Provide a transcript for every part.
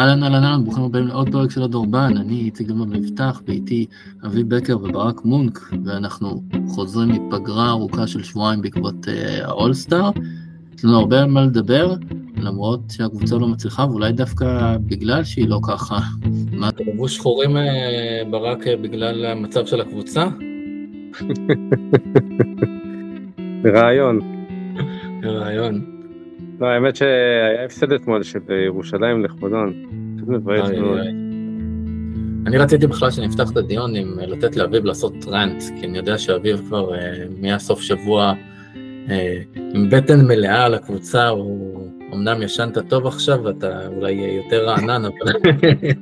אהלן אהלן אהלן, ברוכים הבאים לעוד פרק של הדורבן, אני איציק גלמן מבטח, ואיתי אבי בקר וברק מונק, ואנחנו חוזרים מפגרה ארוכה של שבועיים בעקבות uh, האולסטאר. יש לנו הרבה על מה לדבר, למרות שהקבוצה לא מצליחה, ואולי דווקא בגלל שהיא לא ככה. מה, אתה לבוש שחורים uh, ברק uh, בגלל המצב של הקבוצה? רעיון. רעיון. לא, האמת שהיה הפסד אתמול של ירושלים לכבודון. אני רציתי בכלל שנפתח את הדיון עם לתת לאביב לעשות טרנט, כי אני יודע שאביב כבר אה, מהסוף שבוע אה, עם בטן מלאה על הקבוצה, הוא אמנם ישנת טוב עכשיו, ואתה אולי יותר רענן, אבל...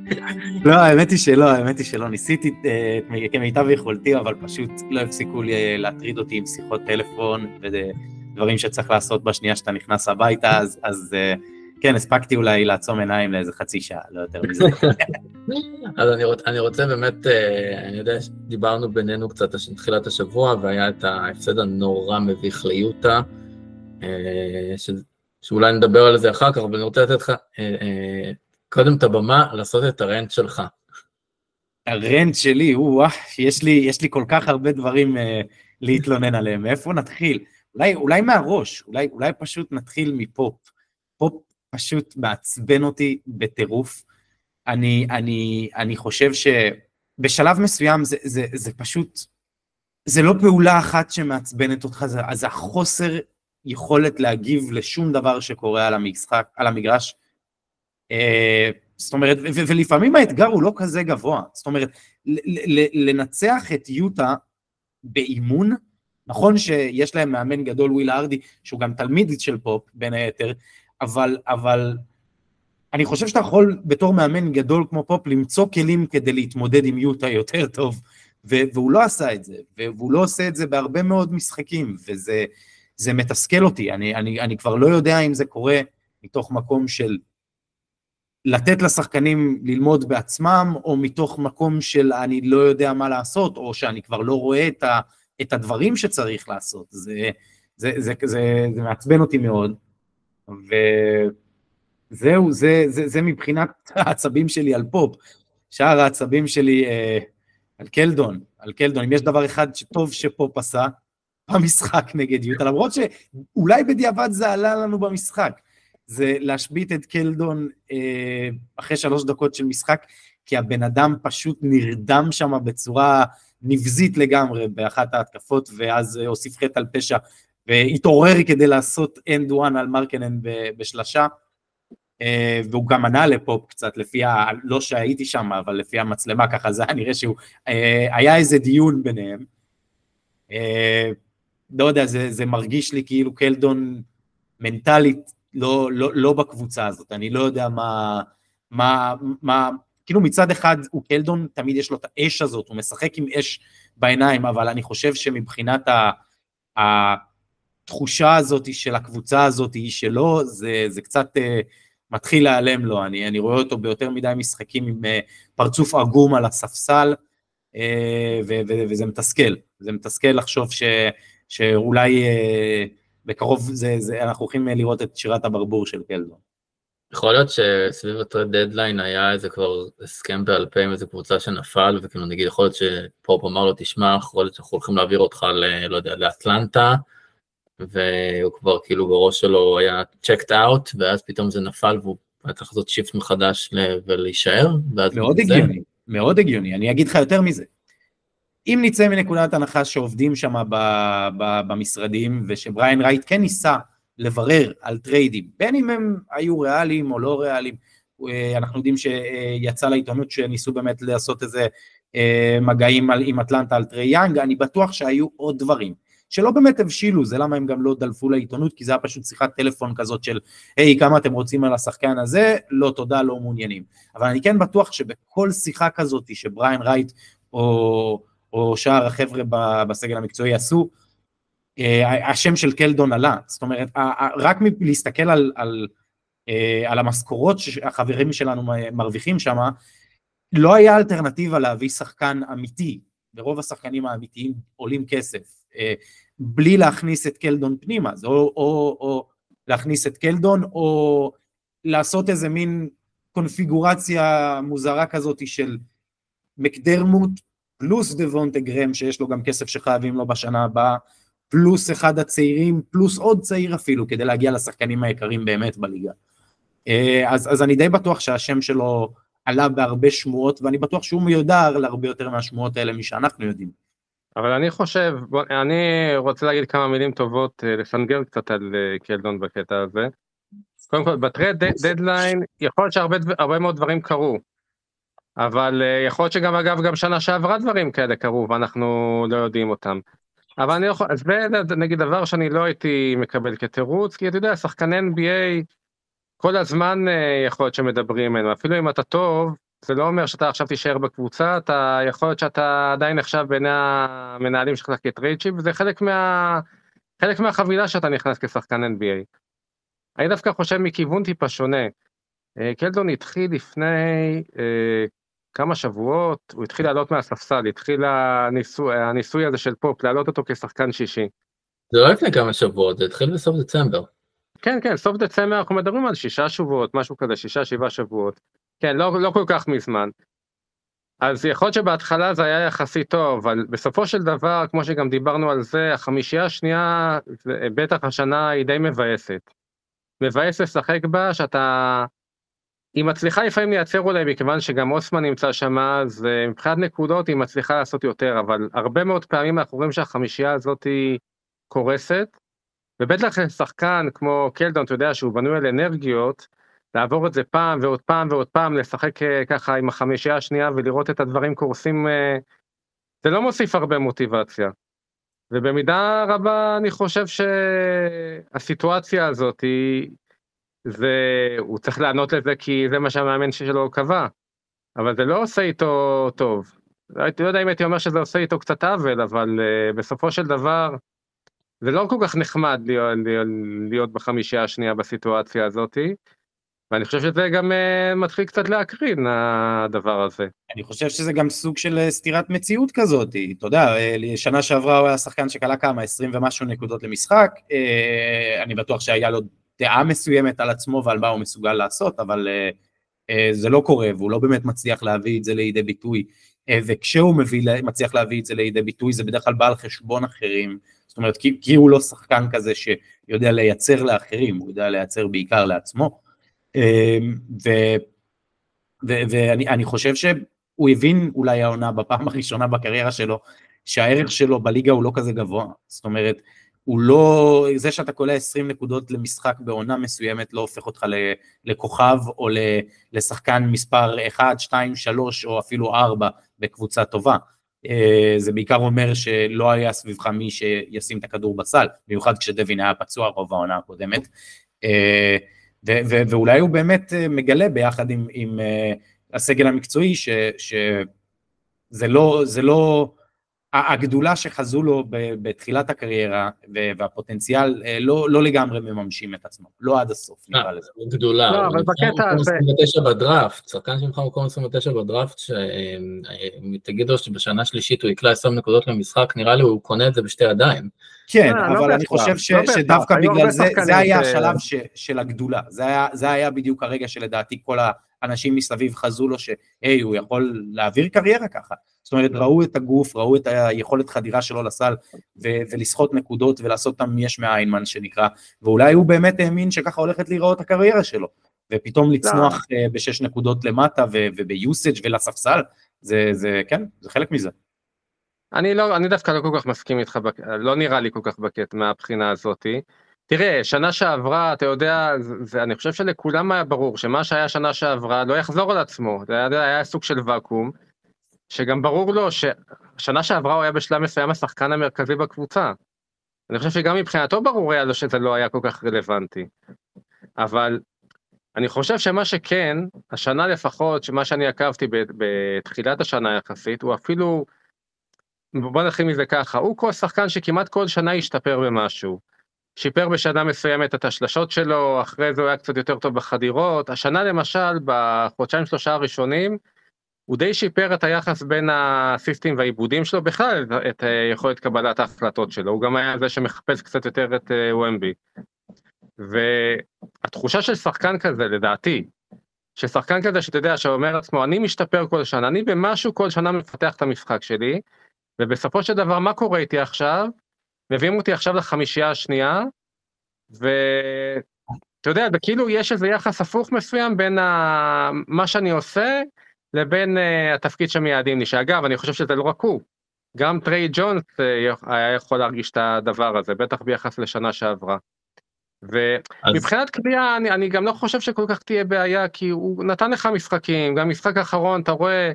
לא, האמת היא שלא, האמת היא שלא. ניסיתי אה, כמיטב יכולתי, אבל פשוט לא הפסיקו להטריד אותי עם שיחות טלפון ודברים שצריך לעשות בשנייה שאתה נכנס הביתה, אז... אז כן, הספקתי אולי לעצום עיניים לאיזה חצי שעה, לא יותר מזה. אז אני, רוצ, אני רוצה באמת, אה, אני יודע שדיברנו בינינו קצת תחילת השבוע, והיה את ההפסד הנורא מביך ליוטה, אה, ש, שאולי נדבר על זה אחר כך, אבל אני רוצה לתת לך קודם את הבמה לעשות את הרנט שלך. הרנט שלי, וואו, יש לי, יש לי כל כך הרבה דברים להתלונן עליהם, מאיפה נתחיל? אולי, אולי מהראש, אולי, אולי פשוט נתחיל מפופ. פופ פשוט מעצבן אותי בטירוף. אני, אני, אני חושב שבשלב מסוים זה, זה, זה פשוט, זה לא פעולה אחת שמעצבנת אותך, זה, זה החוסר יכולת להגיב לשום דבר שקורה על המשחק, על המגרש. אה, זאת אומרת, ו- ולפעמים האתגר הוא לא כזה גבוה. זאת אומרת, לנצח את יוטה באימון, נכון שיש להם מאמן גדול, וויל הארדי, שהוא גם תלמיד של פופ, בין היתר, אבל, אבל אני חושב שאתה יכול בתור מאמן גדול כמו פופ למצוא כלים כדי להתמודד עם יוטה יותר טוב, והוא לא עשה את זה, והוא לא עושה את זה בהרבה מאוד משחקים, וזה מתסכל אותי, אני, אני, אני כבר לא יודע אם זה קורה מתוך מקום של לתת לשחקנים ללמוד בעצמם, או מתוך מקום של אני לא יודע מה לעשות, או שאני כבר לא רואה את, ה, את הדברים שצריך לעשות, זה, זה, זה, זה, זה, זה מעצבן אותי מאוד. וזהו, זה, זה, זה מבחינת העצבים שלי על פופ. שאר העצבים שלי אה, על קלדון, על קלדון. אם יש דבר אחד שטוב שפופ עשה, במשחק נגד יוטה, למרות שאולי בדיעבד זה עלה לנו במשחק, זה להשבית את קלדון אה, אחרי שלוש דקות של משחק, כי הבן אדם פשוט נרדם שם בצורה נבזית לגמרי באחת ההתקפות, ואז הוסיף חטא על פשע והתעורר כדי לעשות and one על מארקנן בשלשה, אה, והוא גם ענה לפופ קצת לפי, ה... לא שהייתי שם, אבל לפי המצלמה ככה זה היה נראה שהוא, אה, היה איזה דיון ביניהם. אה, לא יודע, זה, זה מרגיש לי כאילו קלדון מנטלית לא, לא, לא בקבוצה הזאת, אני לא יודע מה, מה, מה, כאילו מצד אחד הוא קלדון, תמיד יש לו את האש הזאת, הוא משחק עם אש בעיניים, אבל אני חושב שמבחינת ה... התחושה הזאת של הקבוצה הזאת היא שלו, זה, זה קצת uh, מתחיל להיעלם לו, אני, אני רואה אותו ביותר מדי משחקים עם uh, פרצוף עגום על הספסל, uh, ו, ו, וזה מתסכל, זה מתסכל לחשוב ש, שאולי uh, בקרוב זה, זה, אנחנו הולכים לראות את שירת הברבור של קלדון. יכול להיות שסביב הטרד דדליין היה איזה כבר הסכם בעל פה עם איזה קבוצה שנפל, וכאילו נגיד יכול להיות שפופ אמר לו תשמע, יכול להיות שאנחנו הולכים להעביר אותך ל... לא יודע, לאטלנטה, והוא כבר כאילו בראש שלו היה checked out, ואז פתאום זה נפל והוא היה צריך לעשות shift מחדש ולהישאר, ואז... מאוד הגיוני, זה... מאוד הגיוני, אני אגיד לך יותר מזה. אם נצא מנקודת הנחה שעובדים שם במשרדים, ושבריאן רייט כן ניסה לברר על טריידים, בין אם הם היו ריאליים או לא ריאליים, אה, אנחנו יודעים שיצא לעיתונות שניסו באמת לעשות איזה אה, מגעים עם אטלנטה על טרי יאנג, אני בטוח שהיו עוד דברים. שלא באמת הבשילו, זה למה הם גם לא דלפו לעיתונות, כי זה היה פשוט שיחת טלפון כזאת של, היי, כמה אתם רוצים על השחקן הזה? לא, תודה, לא מעוניינים. אבל אני כן בטוח שבכל שיחה כזאת שבריין רייט או, או שאר החבר'ה בסגל המקצועי עשו, השם של קלדון עלה, זאת אומרת, רק מלהסתכל על, על, אה, על המשכורות שהחברים שלנו מרוויחים שם, לא היה אלטרנטיבה להביא שחקן אמיתי, ורוב השחקנים האמיתיים עולים כסף. אה, בלי להכניס את קלדון פנימה, זה או, או, או להכניס את קלדון או לעשות איזה מין קונפיגורציה מוזרה כזאת של מקדרמוט פלוס דוונטה גרם שיש לו גם כסף שחייבים לו בשנה הבאה, פלוס אחד הצעירים, פלוס עוד צעיר אפילו, כדי להגיע לשחקנים היקרים באמת בליגה. אה, אז, אז אני די בטוח שהשם שלו עלה בהרבה שמועות, ואני בטוח שהוא מיודר להרבה יותר מהשמועות האלה משאנחנו יודעים. אבל אני חושב, בוא, אני רוצה להגיד כמה מילים טובות, אה, לפנגר קצת על אה, קלדון בקטע הזה. קודם כל, בטרד דדליין, יכול להיות שהרבה מאוד דברים קרו, אבל יכול להיות שגם אגב גם שנה שעברה דברים כאלה קרו ואנחנו לא יודעים אותם. אבל אני יכול, אז זה נגיד דבר שאני לא הייתי מקבל כתירוץ, כי אתה יודע, שחקן NBA, כל הזמן אה, יכול להיות שמדברים ממנו, אפילו אם אתה טוב, זה לא אומר שאתה עכשיו תישאר בקבוצה, אתה יכול להיות שאתה עדיין נחשב בעיני המנהלים שלך כ trade chip, וזה חלק, מה, חלק מהחבילה שאתה נכנס כשחקן NBA. אני דווקא חושב מכיוון טיפה שונה. אה, קלדון התחיל לפני אה, כמה שבועות, הוא התחיל לעלות מהספסל, התחיל הניסוי, הניסוי הזה של פופ, להעלות אותו כשחקן שישי. זה לא לפני כמה שבועות, זה התחיל בסוף דצמבר. כן, כן, סוף דצמבר אנחנו מדברים על שישה שבועות, משהו כזה, שישה, שבעה שבועות. כן, לא, לא כל כך מזמן. אז יכול להיות שבהתחלה זה היה יחסית טוב, אבל בסופו של דבר, כמו שגם דיברנו על זה, החמישייה השנייה, בטח השנה היא די מבאסת. מבאס לשחק בה, שאתה היא מצליחה לפעמים לייצר אולי מכיוון שגם אוסמן נמצא שם, אז מבחינת נקודות היא מצליחה לעשות יותר, אבל הרבה מאוד פעמים אנחנו רואים שהחמישייה הזאת היא קורסת, ובטח שחקן כמו קלדון, אתה יודע שהוא בנוי על אנרגיות, לעבור את זה פעם ועוד פעם ועוד פעם, לשחק אה, ככה עם החמישייה השנייה ולראות את הדברים קורסים, אה, זה לא מוסיף הרבה מוטיבציה. ובמידה רבה אני חושב שהסיטואציה הזאת היא, והוא צריך לענות לזה כי זה מה שהמאמן שלו קבע, אבל זה לא עושה איתו טוב. לא, יודע אם הייתי אומר שזה עושה איתו קצת עוול, אבל uh, בסופו של דבר זה לא כל כך נחמד להיות, להיות, להיות בחמישייה השנייה בסיטואציה הזאתי. ואני חושב שזה גם uh, מתחיל קצת להקרין הדבר הזה. אני חושב שזה גם סוג של סתירת מציאות כזאת, אתה יודע, שנה שעברה הוא היה שחקן שכלה כמה, 20 ומשהו נקודות למשחק, אני בטוח שהיה לו דעה מסוימת על עצמו ועל מה הוא מסוגל לעשות, אבל uh, uh, זה לא קורה והוא לא באמת מצליח להביא את זה לידי ביטוי, uh, וכשהוא מביא, מצליח להביא את זה לידי ביטוי זה בדרך כלל בא על חשבון אחרים, זאת אומרת כי, כי הוא לא שחקן כזה שיודע לייצר לאחרים, הוא יודע לייצר בעיקר לעצמו, ו, ו, ואני חושב שהוא הבין אולי העונה בפעם הראשונה בקריירה שלו, שהערך שלו בליגה הוא לא כזה גבוה, זאת אומרת, הוא לא, זה שאתה קולע 20 נקודות למשחק בעונה מסוימת לא הופך אותך לכוכב או לשחקן מספר 1, 2, 3 או אפילו 4 בקבוצה טובה. אה, זה בעיקר אומר שלא היה סביבך מי שישים את הכדור בסל, במיוחד כשדווין היה פצוע רוב העונה הקודמת. אה, ואולי הוא באמת אה, מגלה ביחד עם, עם הסגל המקצועי שזה לא, זה לא הגדולה שחזו לו בתחילת הקריירה והפוטנציאל אה, לא, לא לגמרי מממשים את עצמו, לא עד הסוף נקרא אה, לזה. גדולה, לא, אבל בקטע הזה... 29 בדראפט, שחקן שמך מקום 29 בדראפט, שתגידו שבשנה שלישית הוא יקלע 20 נקודות למשחק, נראה לי הוא קונה את זה בשתי ידיים. כן, אה, לא אבל אני חושב שדווקא בגלל זה, זה היה השלב של הגדולה, זה היה בדיוק הרגע שלדעתי כל האנשים מסביב חזו לו שהי, הוא יכול להעביר קריירה ככה. זאת אומרת, ראו את הגוף, ראו את היכולת חדירה שלו לסל ו- ולסחוט נקודות ולעשות אותם יש מאין, מה שנקרא, ואולי הוא באמת האמין שככה הולכת להיראות הקריירה שלו, ופתאום לצנוח לא. בשש נקודות למטה ו- וביוסאג' ולספסל, זה, זה, כן, זה חלק מזה. אני לא, אני דווקא לא כל כך מסכים איתך, לא נראה לי כל כך בקט מהבחינה הזאתי. תראה, שנה שעברה, אתה יודע, זה, אני חושב שלכולם היה ברור שמה שהיה שנה שעברה לא יחזור על עצמו, זה היה, היה סוג של ואקום, שגם ברור לו ששנה שעברה הוא היה בשלב מסוים השחקן המרכזי בקבוצה. אני חושב שגם מבחינתו ברור היה לו שזה לא היה כל כך רלוונטי. אבל אני חושב שמה שכן, השנה לפחות, שמה שאני עקבתי בתחילת השנה יחסית, הוא אפילו, בוא נתחיל מזה ככה, הוא כל שחקן שכמעט כל שנה השתפר במשהו. שיפר בשנה מסוימת את השלשות שלו, אחרי זה הוא היה קצת יותר טוב בחדירות. השנה למשל, בחודשיים שלושה הראשונים, הוא די שיפר את היחס בין הסיסטים והעיבודים שלו, בכלל את אה, יכולת קבלת ההחלטות שלו, הוא גם היה זה שמחפש קצת יותר את וומבי. אה, והתחושה של שחקן כזה, לדעתי, ששחקן כזה שאתה יודע שאומר לעצמו אני משתפר כל שנה אני במשהו כל שנה מפתח את המשחק שלי ובסופו של דבר מה קורה איתי עכשיו מביאים אותי עכשיו לחמישייה השנייה ואתה יודע וכאילו יש איזה יחס הפוך מסוים בין ה... מה שאני עושה לבין uh, התפקיד שמייעדים לי שאגב אני חושב שזה לא רק הוא גם טריי ג'ונס uh, היה יכול להרגיש את הדבר הזה בטח ביחס לשנה שעברה. ומבחינת אז... קביעה אני, אני גם לא חושב שכל כך תהיה בעיה כי הוא נתן לך משחקים גם משחק האחרון אתה רואה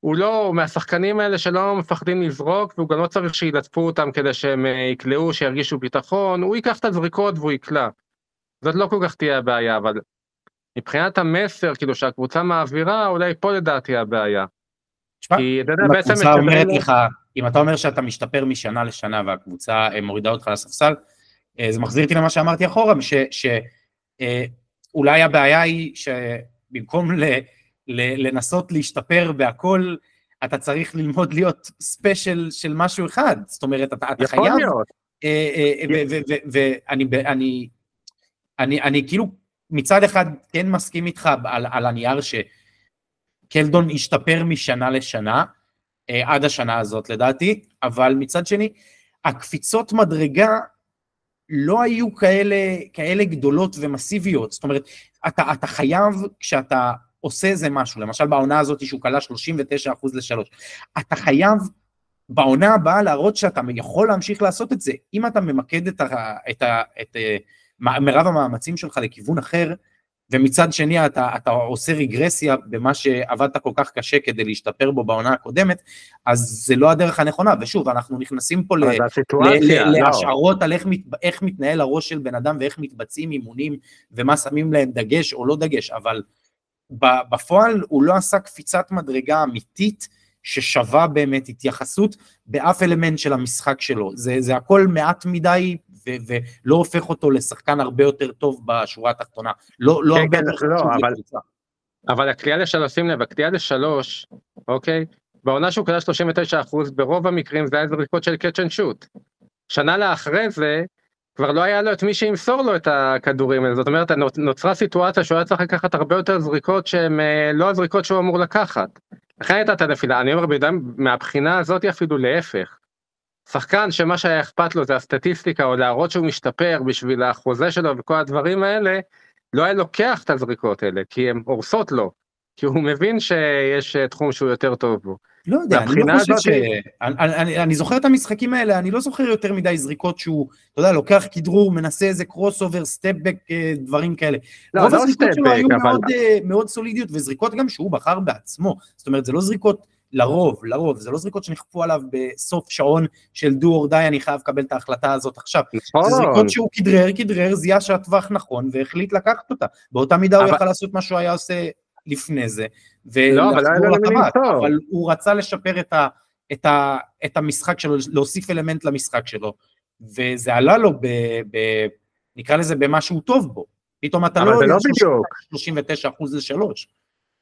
הוא לא מהשחקנים האלה שלא מפחדים לזרוק והוא גם לא צריך שילטפו אותם כדי שהם אה, יקלעו שירגישו ביטחון הוא ייקח את הזריקות והוא יקלע. זאת לא כל כך תהיה הבעיה אבל מבחינת המסר כאילו שהקבוצה מעבירה אולי פה לדעתי הבעיה. תשמע, כי אתה יודע בעצם אומרת לך אם אתה אומר שאתה משתפר משנה לשנה והקבוצה אה, מורידה אותך לספסל אה, זה מחזיר אותי למה שאמרתי אחורה שאולי הבעיה היא שבמקום ל... לנסות להשתפר בהכל, אתה צריך ללמוד להיות ספיישל של משהו אחד, זאת אומרת, אתה, אתה חייב... יכול להיות. ואני אני, אני כאילו מצד אחד כן מסכים איתך על, על הנייר שקלדון השתפר משנה לשנה, אה, עד השנה הזאת לדעתי, אבל מצד שני, הקפיצות מדרגה לא היו כאלה, כאלה גדולות ומסיביות, זאת אומרת, אתה, אתה חייב, כשאתה עושה איזה משהו, למשל בעונה הזאת שהוא כלה 39% לשלוש, אתה חייב בעונה הבאה להראות שאתה יכול להמשיך לעשות את זה, אם אתה ממקד את, ה, את, ה, את, את מרב המאמצים שלך לכיוון אחר, ומצד שני אתה, אתה עושה רגרסיה במה שעבדת כל כך קשה כדי להשתפר בו בעונה הקודמת, אז זה לא הדרך הנכונה, ושוב, אנחנו נכנסים פה ל, ל, לא. להשערות על איך, מת, איך מתנהל הראש של בן אדם ואיך מתבצעים אימונים ומה שמים להם דגש או לא דגש, אבל בפועל הוא לא עשה קפיצת מדרגה אמיתית ששווה באמת התייחסות באף אלמנט של המשחק שלו, זה, זה הכל מעט מדי ולא הופך אותו לשחקן הרבה יותר טוב בשורה התחתונה, לא, לא כן, הרבה כן, יותר לא, חשוב אבל, לקבוצה. אבל הקריאה לשלוש, שים לב, הקריאה לשלוש, אוקיי, בעונה שהוא קלע 39% ברוב המקרים זה היה זריקות של קאצ' אנד שוט. שנה לאחרי זה כבר לא היה לו את מי שימסור לו את הכדורים האלה, זאת אומרת נוצרה סיטואציה שהוא היה צריך לקחת הרבה יותר זריקות שהן אה, לא הזריקות שהוא אמור לקחת. לכן הייתה את הנפילה, אני אומר בידם, מהבחינה הזאת אפילו להפך. שחקן שמה שהיה אכפת לו זה הסטטיסטיקה או להראות שהוא משתפר בשביל החוזה שלו וכל הדברים האלה, לא היה לוקח את הזריקות האלה כי הן הורסות לו, כי הוא מבין שיש אה, תחום שהוא יותר טוב בו. לא יודע, אני לא חושב ש... אני, אני, אני זוכר את המשחקים האלה, אני לא זוכר יותר מדי זריקות שהוא, אתה יודע, לוקח כדרור, מנסה איזה crossover, step back, דברים כאלה. לא, רוב לא הזריקות שלו היו אבל... מאוד, אה, מאוד סולידיות, וזריקות גם שהוא בחר בעצמו. זאת אומרת, זה לא זריקות לרוב, לרוב, זה לא זריקות שנכפו עליו בסוף שעון של do or die, אני חייב לקבל את ההחלטה הזאת עכשיו. נכון. זה זריקות שהוא כדרר, כדרר, זיהה שהטווח נכון, והחליט לקחת אותה. באותה מידה אבל... הוא יכל לעשות מה שהוא היה עושה לפני זה, לא, אבל, לטבעת, אבל הוא רצה לשפר את, ה, את, ה, את המשחק שלו, להוסיף אלמנט למשחק שלו, וזה עלה לו, ב, ב, נקרא לזה במשהו טוב בו, פתאום אתה לא... אבל זה לא בדיוק. 39 אחוז לשלוש.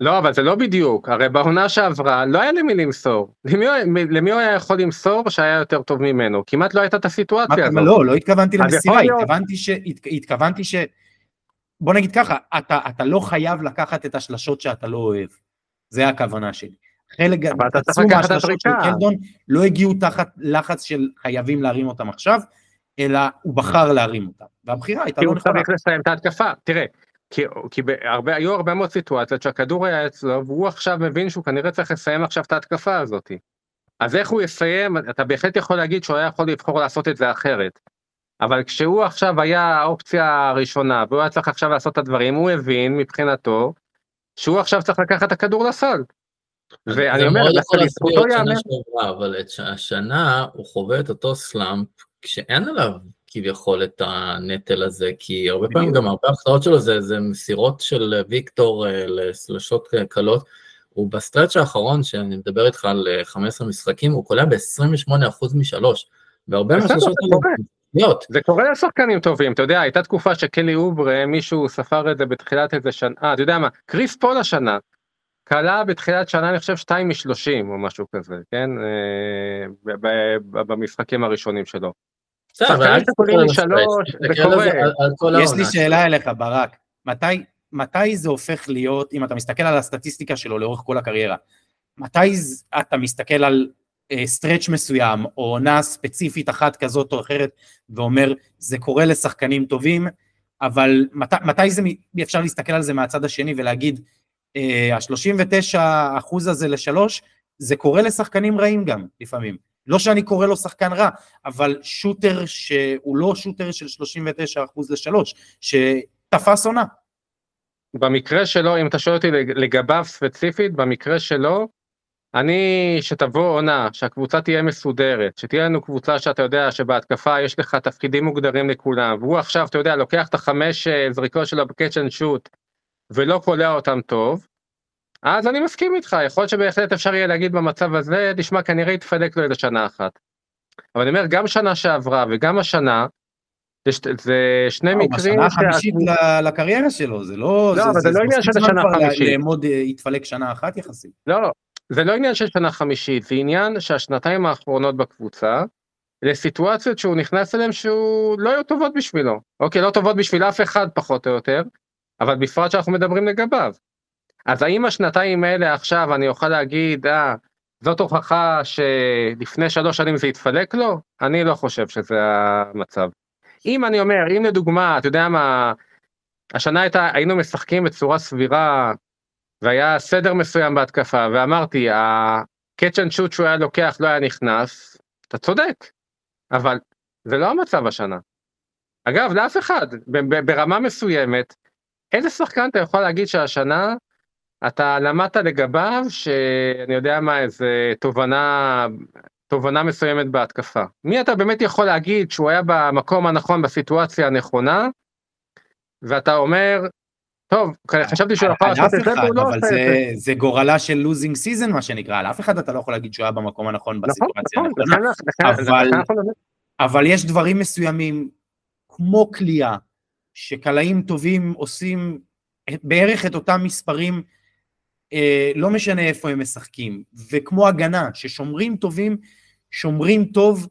לא, אבל זה לא בדיוק, הרי בעונה שעברה לא היה למי למסור. למי, למי הוא היה יכול למסור שהיה יותר טוב ממנו? כמעט לא הייתה את הסיטואציה הזאת. לא, לא התכוונתי למסירה, התכוונתי ש... התכוונתי ש... בוא נגיד ככה, אתה, אתה לא חייב לקחת את השלשות שאתה לא אוהב, זה הכוונה שלי. חלק עצום מהשלשות של קלדון לא הגיעו תחת לחץ של חייבים להרים אותם עכשיו, אלא הוא בחר להרים אותם, והבחירה הייתה לא נכונה. כי הוא צריך לסיים את ההתקפה, תראה, כי, כי בהרבה, היו הרבה מאוד סיטואציות שהכדור היה אצלו, והוא עכשיו מבין שהוא כנראה צריך לסיים עכשיו את ההתקפה הזאת. אז איך הוא יסיים, אתה בהחלט יכול להגיד שהוא היה יכול לבחור לעשות את זה אחרת. אבל כשהוא עכשיו היה האופציה הראשונה והוא היה צריך עכשיו לעשות את הדברים הוא הבין מבחינתו שהוא עכשיו צריך לקחת את הכדור לסל. ואני אומר, לזכותו ייאמר. אבל את השנה הוא חווה את אותו slump כשאין עליו כביכול את הנטל הזה, כי הרבה פעמים גם הרבה החלטות שלו זה, זה מסירות של ויקטור אה, לשלשות אה, קלות. הוא ב stretch האחרון, שאני מדבר איתך על 15 אה, משחקים, הוא קולע ב-28% משלוש. והרבה מהשלושות האלה. זה קורה לשחקנים טובים, אתה יודע, הייתה תקופה שקלי אוברה, מישהו ספר את זה בתחילת איזה שנה, אה, אתה יודע מה, קריס פול השנה, כלה בתחילת שנה, אני חושב, 2 מ-30 או משהו כזה, כן? במשחקים הראשונים שלו. יש לי שאלה אליך, ברק. מתי, מתי זה הופך להיות, אם אתה מסתכל על הסטטיסטיקה שלו לאורך כל הקריירה, מתי אתה מסתכל על סטרץ' מסוים, או עונה ספציפית אחת כזאת או אחרת, ואומר, זה קורה לשחקנים טובים, אבל מת, מתי זה, אפשר להסתכל על זה מהצד השני ולהגיד, ה-39 אחוז הזה לשלוש, זה קורה לשחקנים רעים גם, לפעמים. לא שאני קורא לו שחקן רע, אבל שוטר שהוא לא שוטר של 39 אחוז לשלוש, שתפס עונה. במקרה שלו, אם אתה שואל אותי לגביו ספציפית, במקרה שלו, אני, שתבוא עונה, שהקבוצה תהיה מסודרת, שתהיה לנו קבוצה שאתה יודע שבהתקפה יש לך תפקידים מוגדרים לכולם, והוא עכשיו, אתה יודע, לוקח את החמש אה, זריקות שלו אנד שוט, ולא קולע אותם טוב, אז אני מסכים איתך, יכול להיות שבהחלט אפשר יהיה להגיד במצב הזה, תשמע, כנראה יתפלק לו איזה שנה אחת. אבל אני אומר, גם שנה שעברה וגם השנה, זה שני אה, מקרים... בשנה החמישית לקריירה שלו, זה לא... לא, אבל זה לא עניין של שנה חמישית. לאמוד אה, יתפלק שנה אחת יחסית. לא, לא, זה לא עניין של שנה חמישית, זה עניין שהשנתיים האחרונות בקבוצה, לסיטואציות שהוא נכנס אליהן שהוא לא היו טובות בשבילו. אוקיי, לא טובות בשביל אף אחד פחות או יותר, אבל בפרט שאנחנו מדברים לגביו. אז האם השנתיים האלה עכשיו אני אוכל להגיד, אה, זאת הוכחה שלפני שלוש שנים זה יתפלק לו? אני לא חושב שזה המצב. אם אני אומר, אם לדוגמה, אתה יודע מה, השנה הייתה, היינו משחקים בצורה סבירה, והיה סדר מסוים בהתקפה, ואמרתי, ה-catch and shoot שהוא היה לוקח לא היה נכנס, אתה צודק, אבל זה לא המצב השנה. אגב, לאף אחד, ברמה מסוימת, איזה שחקן אתה יכול להגיד שהשנה אתה למדת לגביו שאני יודע מה איזה תובנה תובנה מסוימת בהתקפה. מה אתה באמת יכול להגיד שהוא היה במקום הנכון בסיטואציה הנכונה ואתה אומר טוב חשבתי שהוא יכול לעשות את זה והוא לא עושה את זה. זה גורלה של losing season מה שנקרא על אף אחד אתה לא יכול להגיד שהוא היה במקום הנכון נכון, בסיטואציה הנכונה. אבל יש דברים מסוימים כמו קליעה שקלעים טובים עושים בערך את אותם מספרים לא משנה איפה הם משחקים, וכמו הגנה, ששומרים טובים, שומרים טוב,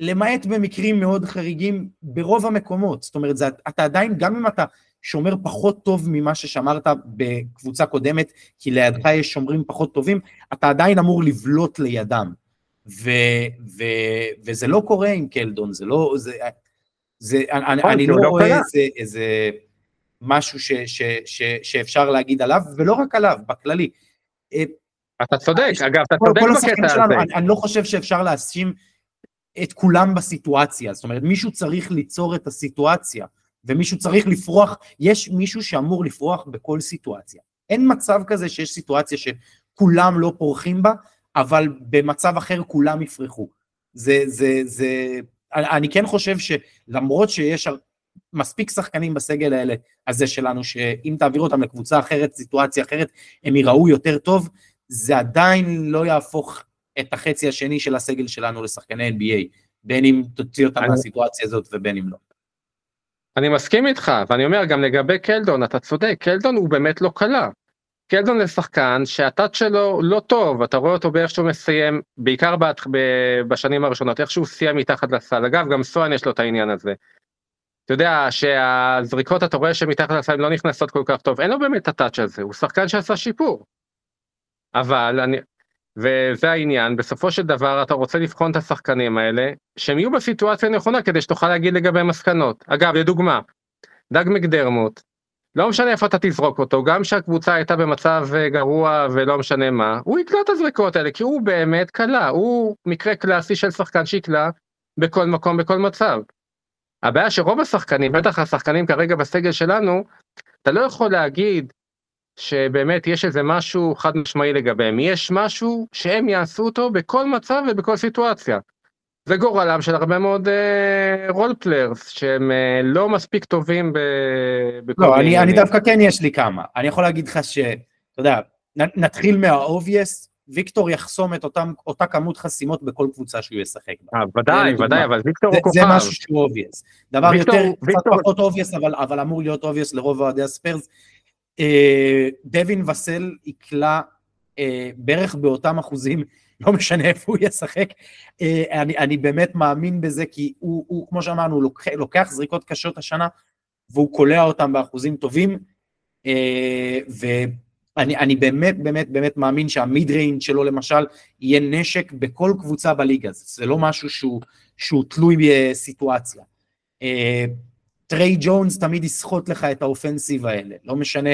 למעט במקרים מאוד חריגים ברוב המקומות, זאת אומרת, זה, אתה עדיין, גם אם אתה שומר פחות טוב ממה ששמרת בקבוצה קודמת, כי לידך יש שומרים פחות טובים, אתה עדיין אמור לבלוט לידם. ו, ו, וזה לא קורה עם קלדון, זה לא, זה, זה, אני, אני לא, לא רואה איזה משהו ש, ש, ש, שאפשר להגיד עליו, ולא רק עליו, בכללי. אה, אתה צודק, אגב, אתה צודק בקטע הזה. אני, אני לא חושב שאפשר להאשים את כולם בסיטואציה, זאת אומרת, מישהו צריך ליצור את הסיטואציה, ומישהו צריך לפרוח, יש מישהו שאמור לפרוח בכל סיטואציה. אין מצב כזה שיש סיטואציה שכולם לא פורחים בה, אבל במצב אחר כולם יפרחו. זה, זה, זה, אני כן חושב שלמרות שיש מספיק שחקנים בסגל האלה, הזה שלנו, שאם תעביר אותם לקבוצה אחרת, סיטואציה אחרת, הם ייראו יותר טוב, זה עדיין לא יהפוך את החצי השני של הסגל שלנו לשחקני NBA, בין אם תוציא אותם אני... מהסיטואציה הזאת ובין אם לא. אני מסכים איתך, ואני אומר גם לגבי קלדון, אתה צודק, קלדון הוא באמת לא קלה. קלדון זה שחקן שהטאט שלו לא טוב, אתה רואה אותו באיך שהוא מסיים, בעיקר בשנים הראשונות, איך שהוא סיים מתחת לסל. אגב, גם סואן יש לו את העניין הזה. אתה יודע שהזריקות אתה רואה שמתחת לסל לא נכנסות כל כך טוב, אין לו באמת את הטאץ' הזה, הוא שחקן שעשה שיפור. אבל אני, וזה העניין, בסופו של דבר אתה רוצה לבחון את השחקנים האלה, שהם יהיו בסיטואציה הנכונה כדי שתוכל להגיד לגבי מסקנות. אגב, לדוגמה, דג מקדרמוט, לא משנה איפה אתה תזרוק אותו, גם כשהקבוצה הייתה במצב אה, גרוע ולא משנה מה, הוא יקלע את הזריקות האלה, כי הוא באמת קלע, הוא מקרה קלאסי של שחקן שיקלע בכל מקום, בכל מצב. הבעיה שרוב השחקנים, בטח השחקנים כרגע בסגל שלנו, אתה לא יכול להגיד שבאמת יש איזה משהו חד משמעי לגביהם, יש משהו שהם יעשו אותו בכל מצב ובכל סיטואציה. זה גורלם של הרבה מאוד role uh, players שהם uh, לא מספיק טובים ב... בכל לא, אני, אני דווקא כן יש לי כמה. אני יכול להגיד לך שאתה יודע, נתחיל מה obvious, ויקטור יחסום את אותם, אותה כמות חסימות בכל קבוצה שהוא ישחק בה. אה, ודאי, ודאי, אבל ויקטור הוא כוכב. זה משהו שהוא obvious. דבר ויקטור, יותר, ויקטור... קצת פחות obvious, אבל, אבל אמור להיות obvious לרוב אוהדי הספיירס. אה, דווין ואסל יקלע אה, בערך באותם אחוזים, לא משנה איפה הוא ישחק. אה, אני, אני באמת מאמין בזה, כי הוא, הוא כמו שאמרנו, הוא לוקח, לוקח זריקות קשות השנה, והוא קולע אותם באחוזים טובים. אה, ואני אני באמת באמת באמת מאמין שה mid range שלו למשל יהיה נשק בכל קבוצה בליגה, זה לא משהו שהוא, שהוא תלוי בסיטואציה. טרה ג'ונס תמיד יסחוט לך את ה offensive האלה, לא משנה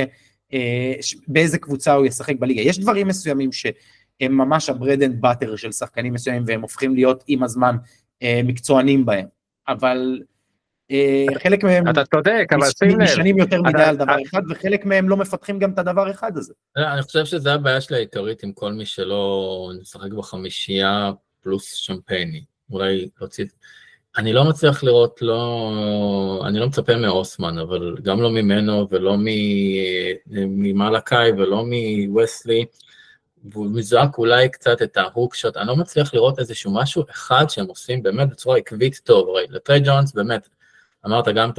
באיזה קבוצה הוא ישחק בליגה. יש דברים מסוימים שהם ממש ה bread and butter של שחקנים מסוימים והם הופכים להיות עם הזמן מקצוענים בהם, אבל אה, חלק מהם אתה צודק, אבל שים לב. נשענים יותר מדי על דבר אחד, וחלק מהם לא מפתחים גם את הדבר אחד הזה. לא, אני חושב שזה הבעיה שלי העיקרית עם כל מי שלא נשחק בחמישייה פלוס שמפייני. אולי להוציא... אני לא מצליח לראות, לא... אני לא מצפה מאוסמן, אבל גם לא ממנו ולא ממלאקאי ולא מווסלי. והוא מזועק אולי קצת את ההוק שוט, אני לא מצליח לראות איזשהו משהו אחד שהם עושים באמת בצורה עקבית טוב, הרי לטרי ג'ונס באמת, אמרת גם את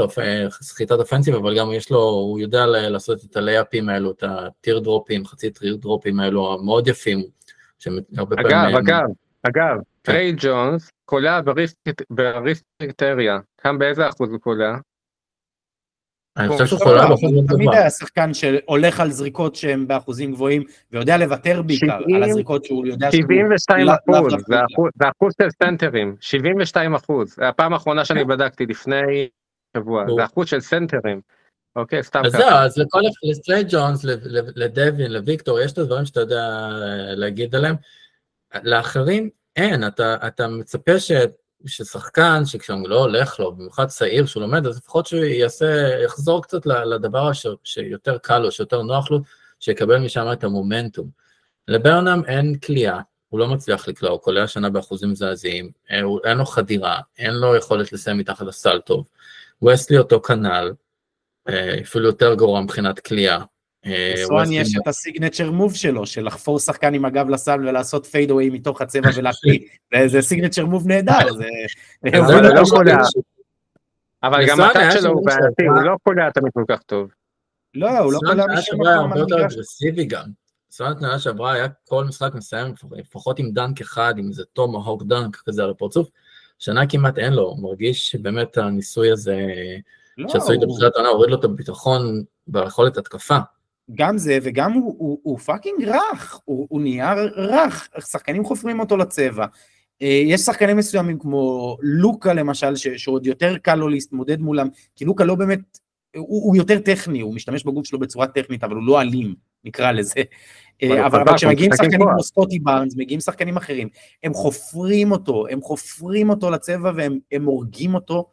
סחיטת אופנסיב, אבל גם יש לו, הוא יודע לעשות את הלייפים האלו, את הטיר דרופים, חצי טיר דרופים האלו, המאוד יפים, שהרבה פעמים... אגב, אגב, אגב, כן. טרי ג'ונס קולע בריסטריה, כאן באיזה אחוז הוא קולע? אני חושב שהוא חולה באחוז מאוד גבוה. תמיד היה שחקן שהולך על זריקות שהן באחוז גבוהים ויודע לוותר בעיקר על הזריקות שהוא יודע 72 אחוז, זה אחוז של סנטרים, 72 אחוז, הפעם האחרונה שאני בדקתי לפני שבוע, זה אחוז של סנטרים. אוקיי, סתם ככה. אז זהו, אז לכל, לסטרייט ג'ונס, לדווין, לוויקטור, יש את הדברים שאתה יודע אה, להגיד עליהם. לאחרים אין, אתה, אתה מצפה ש... ששחקן שכשהוא לא הולך לו, במיוחד צעיר שהוא לומד, אז לפחות שהוא יעשה, יחזור קצת לדבר ש, שיותר קל לו, שיותר נוח לו, שיקבל משם את המומנטום. לברנם אין כליאה, הוא לא מצליח לקלוע, הוא קולע שנה באחוזים מזעזעים, אה, אין לו חדירה, אין לו יכולת לסיים מתחת לסל טוב. וסלי אותו כנ"ל, אה, אפילו יותר גרוע מבחינת כליאה. לסואן יש את ה signature move שלו, של לחפור שחקן עם הגב לסל ולעשות fade away מתוך הצבע ולהקפיא, זה signature move נהדר, זה... לא אבל גם הטאץ' שלו הוא בעייתי, הוא לא קולע תמיד כל כך טוב. לא, הוא לא קולע משום מקום. הרבה יותר אגרסיבי גם. סואן שנה שעברה היה כל משחק מסיים לפחות עם dunk אחד, עם איזה tomahawk dunk כזה על הפרצוף. שנה כמעט אין לו, מרגיש שבאמת הניסוי הזה, לא, שעשו את הבחירת העונה, הוריד לו את הביטחון ביכולת התקפה. גם זה, וגם הוא, הוא, הוא fucking רך, הוא, הוא נהיה רך, שחקנים חופרים אותו לצבע. אה, יש שחקנים מסוימים כמו לוקה למשל, ש, שעוד יותר קל לו להתמודד מולם, כי לוקה לא באמת, הוא, הוא יותר טכני, הוא משתמש בגוף שלו בצורה טכנית, אבל הוא לא אלים, נקרא לזה. אה, אבל, אבל כשמגיעים שחקנים כמו סקוטי בארנס, מגיעים שחקנים אחרים, הם חופרים אותו, הם חופרים אותו לצבע והם הורגים אותו,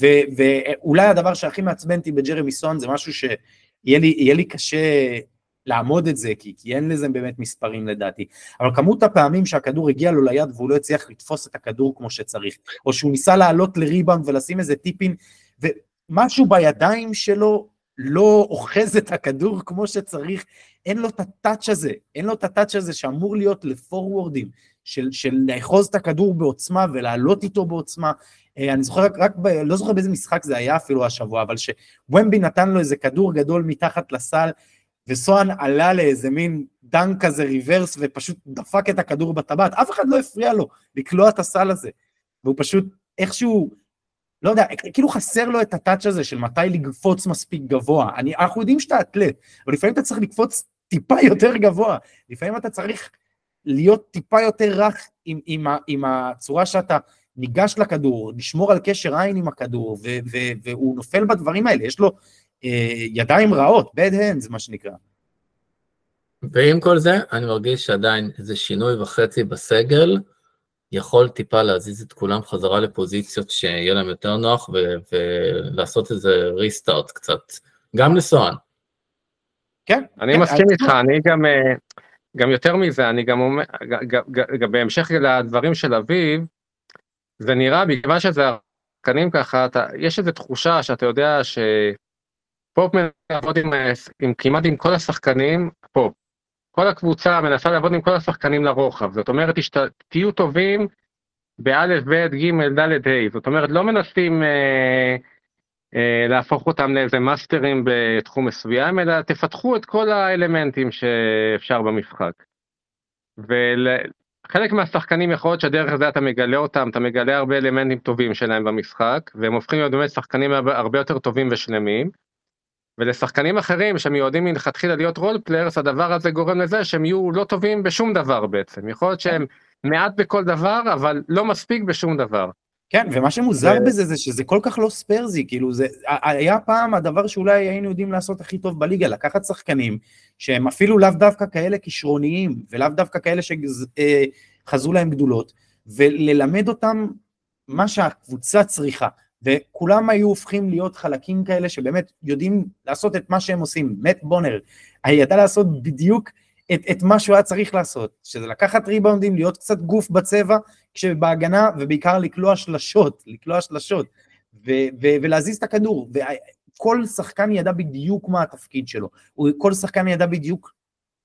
ו, ואולי הדבר שהכי מעצבן אותי בג'רמי סון זה משהו ש... יהיה לי, יהיה לי קשה לעמוד את זה, כי, כי אין לזה באמת מספרים לדעתי. אבל כמות הפעמים שהכדור הגיע לו ליד והוא לא הצליח לתפוס את הכדור כמו שצריך, או שהוא ניסה לעלות לריבאונד ולשים איזה טיפין, ומשהו בידיים שלו לא אוחז את הכדור כמו שצריך, אין לו את הטאץ' הזה, אין לו את הטאץ' הזה שאמור להיות לפורוורדים, של, של לאחוז את הכדור בעוצמה ולעלות איתו בעוצמה, אה, אני זוכר רק, רק ב, לא זוכר באיזה משחק זה היה אפילו השבוע, אבל שוומבי נתן לו איזה כדור גדול מתחת לסל, וסואן עלה לאיזה מין דנק כזה ריברס ופשוט דפק את הכדור בטבעת, אף אחד לא הפריע לו לקלוע את הסל הזה, והוא פשוט איכשהו, לא יודע, כאילו חסר לו את הטאץ' הזה של מתי לקפוץ מספיק גבוה, אני, אנחנו יודעים שאתה אתלט, אבל לפעמים אתה צריך לקפוץ טיפה יותר גבוה, לפעמים אתה צריך להיות טיפה יותר רך עם, עם, עם הצורה שאתה ניגש לכדור, לשמור על קשר עין עם הכדור, ו- ו- והוא נופל בדברים האלה, יש לו אה, ידיים רעות, bad hands מה שנקרא. ועם כל זה, אני מרגיש שעדיין איזה שינוי וחצי בסגל, יכול טיפה להזיז את כולם חזרה לפוזיציות שיהיה להם יותר נוח, ו- ולעשות איזה ריסטארט קצת, גם לסואן. כן, אני כן, מסכים איתך, אני גם, אה, גם יותר מזה, אני גם אומר, גם בהמשך לדברים של אביב, זה נראה, מכיוון שזה השחקנים ככה, אתה, יש איזו תחושה שאתה יודע שפופ לעבוד עם, עם כמעט עם כל השחקנים, פופ. כל הקבוצה מנסה לעבוד עם כל השחקנים לרוחב, זאת אומרת, שת, תהיו טובים באלף, בית, גימל, דלת, ה', זאת אומרת, לא מנסים אה, להפוך אותם לאיזה מאסטרים בתחום מסוים, אלא תפתחו את כל האלמנטים שאפשר במשחק. ול, חלק מהשחקנים יכול להיות שהדרך הזה אתה מגלה אותם, אתה מגלה הרבה אלמנטים טובים שלהם במשחק, והם הופכים להיות באמת שחקנים הרבה יותר טובים ושלמים. ולשחקנים אחרים שמיועדים מלכתחילה להיות role players, הדבר הזה גורם לזה שהם יהיו לא טובים בשום דבר בעצם. יכול להיות שהם מעט בכל דבר, אבל לא מספיק בשום דבר. כן, ומה שמוזר בזה זה שזה כל כך לא ספרזי, כאילו זה היה פעם הדבר שאולי היינו יודעים לעשות הכי טוב בליגה, לקחת שחקנים שהם אפילו לאו דווקא כאלה כישרוניים, ולאו דווקא כאלה שחזו להם גדולות, וללמד אותם מה שהקבוצה צריכה. וכולם היו הופכים להיות חלקים כאלה שבאמת יודעים לעשות את מה שהם עושים. מת בונר ידע לעשות בדיוק את, את מה שהוא היה צריך לעשות, שזה לקחת ריבאונדים, להיות קצת גוף בצבע, כשבהגנה, ובעיקר לקלוע שלשות, לקלוע שלשות, ו, ו, ולהזיז את הכדור. וכל שחקן ידע בדיוק מה התפקיד שלו, כל שחקן ידע בדיוק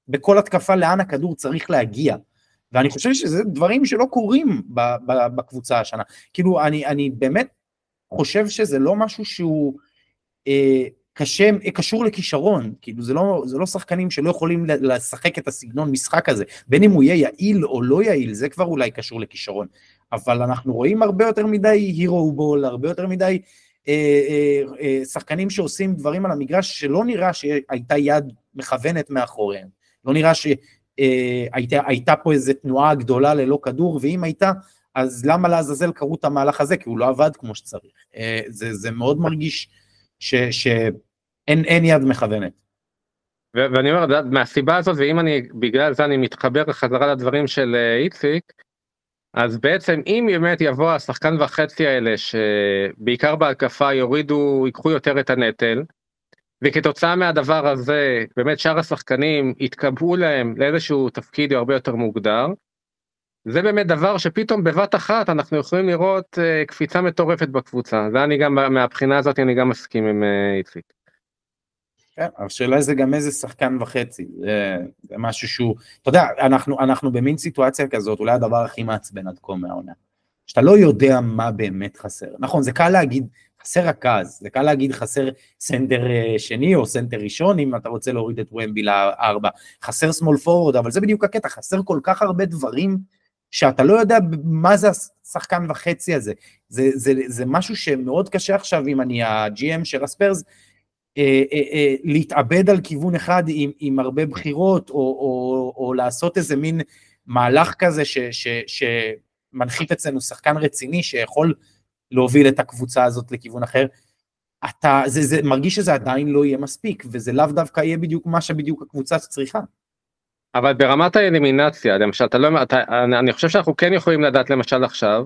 בכל התקפה לאן הכדור צריך להגיע. ואני חושב שזה דברים שלא קורים בקבוצה השנה. כאילו, אני, אני באמת חושב שזה לא משהו שהוא אה, קשה, קשור לכישרון, כאילו זה לא, זה לא שחקנים שלא יכולים לשחק את הסגנון משחק הזה, בין אם הוא יהיה יעיל או לא יעיל, זה כבר אולי קשור לכישרון, אבל אנחנו רואים הרבה יותר מדי הירו בול, הרבה יותר מדי אה, אה, אה, שחקנים שעושים דברים על המגרש שלא נראה שהייתה יד מכוונת מאחוריהם, לא נראה שהייתה אה, פה איזו תנועה גדולה ללא כדור, ואם הייתה, אז למה לעזאזל קרו את המהלך הזה? כי הוא לא עבד כמו שצריך. אה, זה, זה מאוד מרגיש שאין יד מכוונת. ואני אומר, מהסיבה הזאת, ואם אני, בגלל זה אני מתחבר חזרה לדברים של אה, איציק, אז בעצם אם באמת יבוא השחקן וחצי האלה, שבעיקר בהתקפה יורידו, ייקחו יותר את הנטל, וכתוצאה מהדבר הזה, באמת שאר השחקנים יתקבעו להם לאיזשהו תפקיד הרבה יותר מוגדר, זה באמת דבר שפתאום בבת אחת אנחנו יכולים לראות uh, קפיצה מטורפת בקבוצה. זה אני גם, מהבחינה הזאת אני גם מסכים עם uh, איציק. כן, השאלה זה גם איזה שחקן וחצי, זה, זה משהו שהוא, אתה יודע, אנחנו, אנחנו במין סיטואציה כזאת, אולי הדבר הכי מעצבן עד כה מהעונה, שאתה לא יודע מה באמת חסר. נכון, זה קל להגיד, חסר רכז, זה קל להגיד חסר סנטר אה, שני או סנטר ראשון, אם אתה רוצה להוריד את וומבי לארבע, חסר small forward, אבל זה בדיוק הקטע, חסר כל כך הרבה דברים שאתה לא יודע מה זה השחקן וחצי הזה. זה, זה, זה משהו שמאוד קשה עכשיו, אם אני ה-GM של הספיירס, אה, אה, אה, להתאבד על כיוון אחד עם, עם הרבה בחירות, או, או, או לעשות איזה מין מהלך כזה ש, ש, שמנחית אצלנו שחקן רציני שיכול להוביל את הקבוצה הזאת לכיוון אחר. אתה, זה, זה מרגיש שזה עדיין לא יהיה מספיק, וזה לאו דווקא יהיה בדיוק מה שבדיוק הקבוצה צריכה. אבל ברמת האלימינציה, למשל, אתה לא, אתה, אני, אני חושב שאנחנו כן יכולים לדעת למשל עכשיו,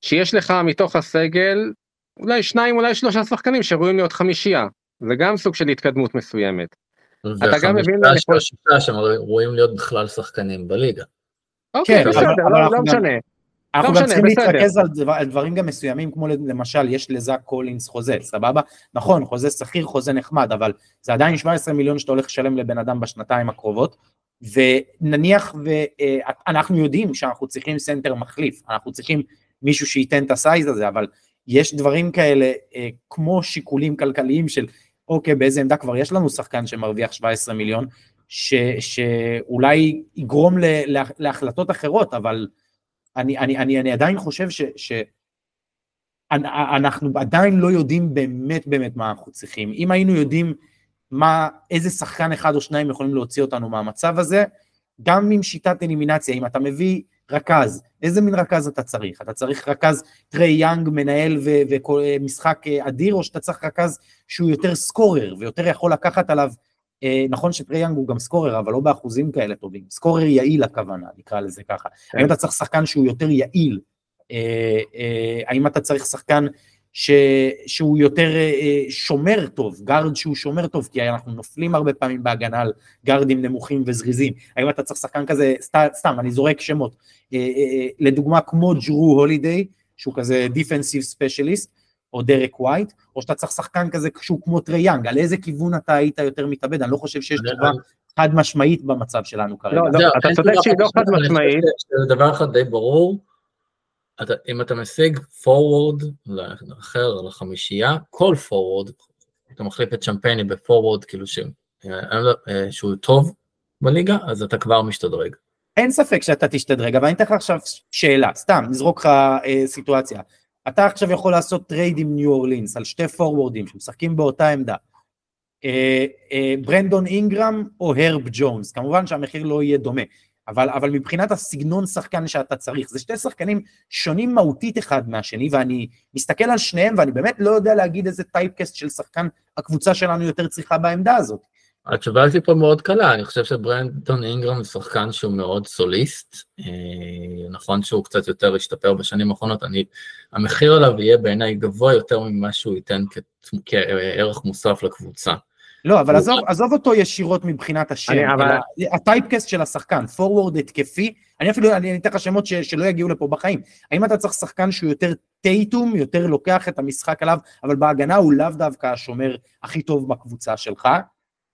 שיש לך מתוך הסגל אולי שניים אולי שלושה שחקנים שראויים להיות חמישייה, זה גם סוג של התקדמות מסוימת. אתה גם מבין... וחמישה שישה שהם ראויים להיות בכלל שחקנים בליגה. אוקיי, כן, בסדר, לא, לא משנה. אנחנו לא גם צריכים להתרכז על, דבר, על דברים גם מסוימים, כמו למשל, יש לזאק קולינס חוזה, סבבה? נכון, חוזה סביר, חוזה נחמד, אבל זה עדיין 17 מיליון שאתה הולך לשלם לבן אדם בשנתיים הקרובות, ונניח ואנחנו יודעים שאנחנו צריכים סנטר מחליף, אנחנו צריכים מישהו שייתן את הסייז הזה, אבל יש דברים כאלה אה, כמו שיקולים כלכליים של אוקיי, באיזה עמדה כבר יש לנו שחקן שמרוויח 17 מיליון, ש, שאולי יגרום ל, לה, להחלטות אחרות, אבל אני, אני, אני, אני עדיין חושב ש, ש... אנחנו עדיין לא יודעים באמת באמת מה אנחנו צריכים. אם היינו יודעים מה, איזה שחקן אחד או שניים יכולים להוציא אותנו מהמצב הזה, גם עם שיטת אלימינציה, אם אתה מביא רכז, איזה מין רכז אתה צריך? אתה צריך רכז טרי יאנג מנהל ומשחק אה, אדיר, או שאתה צריך רכז שהוא יותר scorer ויותר יכול לקחת עליו, אה, נכון שטרי יאנג הוא גם scorer, אבל לא באחוזים כאלה טובים, scorer יעיל הכוונה, נקרא לזה ככה. כן. האם אתה צריך שחקן שהוא יותר יעיל? אה, האם אתה צריך שחקן ש, שהוא יותר אה, אה, שומר טוב, guard שהוא שומר טוב, כי אנחנו נופלים הרבה פעמים בהגנה על גארדים נמוכים וזריזים. האם אתה צריך שחקן כזה, סתם, סתם אני זורק שמות, אה, לדוגמה כמו ג'רו הולידיי, שהוא כזה defensive specialist, או דרק ווייט, או שאתה צריך שחקן כזה שהוא כמו טרי יאנג, על איזה כיוון אתה היית יותר מתאבד, אני לא חושב שיש תשובה חד משמעית במצב שלנו כרגע. לא, לא, אתה צודק שהיא לא חד משמעית. זה דבר אחד די ברור, אתה, אם אתה משיג forward אחר לחמישייה, כל forward, אתה מחליף את שמפייני ב forward, כאילו ש, אה, שהוא טוב בליגה, אז אתה כבר משתדרג. אין ספק שאתה תשתדרג, אבל אני אתן לך עכשיו שאלה, סתם, נזרוק לך אה, סיטואציה. אתה עכשיו יכול לעשות trade עם ניו אורלינס על שתי פורוורדים שמשחקים באותה עמדה. אה, אה, ברנדון אינגרם או הרב ג'ונס, כמובן שהמחיר לא יהיה דומה, אבל, אבל מבחינת הסגנון שחקן שאתה צריך, זה שתי שחקנים שונים מהותית אחד מהשני, ואני מסתכל על שניהם ואני באמת לא יודע להגיד איזה טייפקסט של שחקן הקבוצה שלנו יותר צריכה בעמדה הזאת. התשובה שלי פה מאוד קלה, אני חושב שברנדון אינגרם הוא שחקן שהוא מאוד סוליסט, אה, נכון שהוא קצת יותר השתפר בשנים האחרונות, אני, המחיר עליו יהיה בעיניי גבוה יותר ממה שהוא ייתן כערך מוסף לקבוצה. לא, אבל עזוב, עזוב אותו ישירות מבחינת השם, אני, אבל... הטייפקסט של השחקן, פורוורד התקפי, אני אפילו, אני אתן לך שמות ש, שלא יגיעו לפה בחיים. האם אתה צריך שחקן שהוא יותר טייטום, יותר לוקח את המשחק עליו, אבל בהגנה הוא לאו דווקא השומר הכי טוב בקבוצה שלך,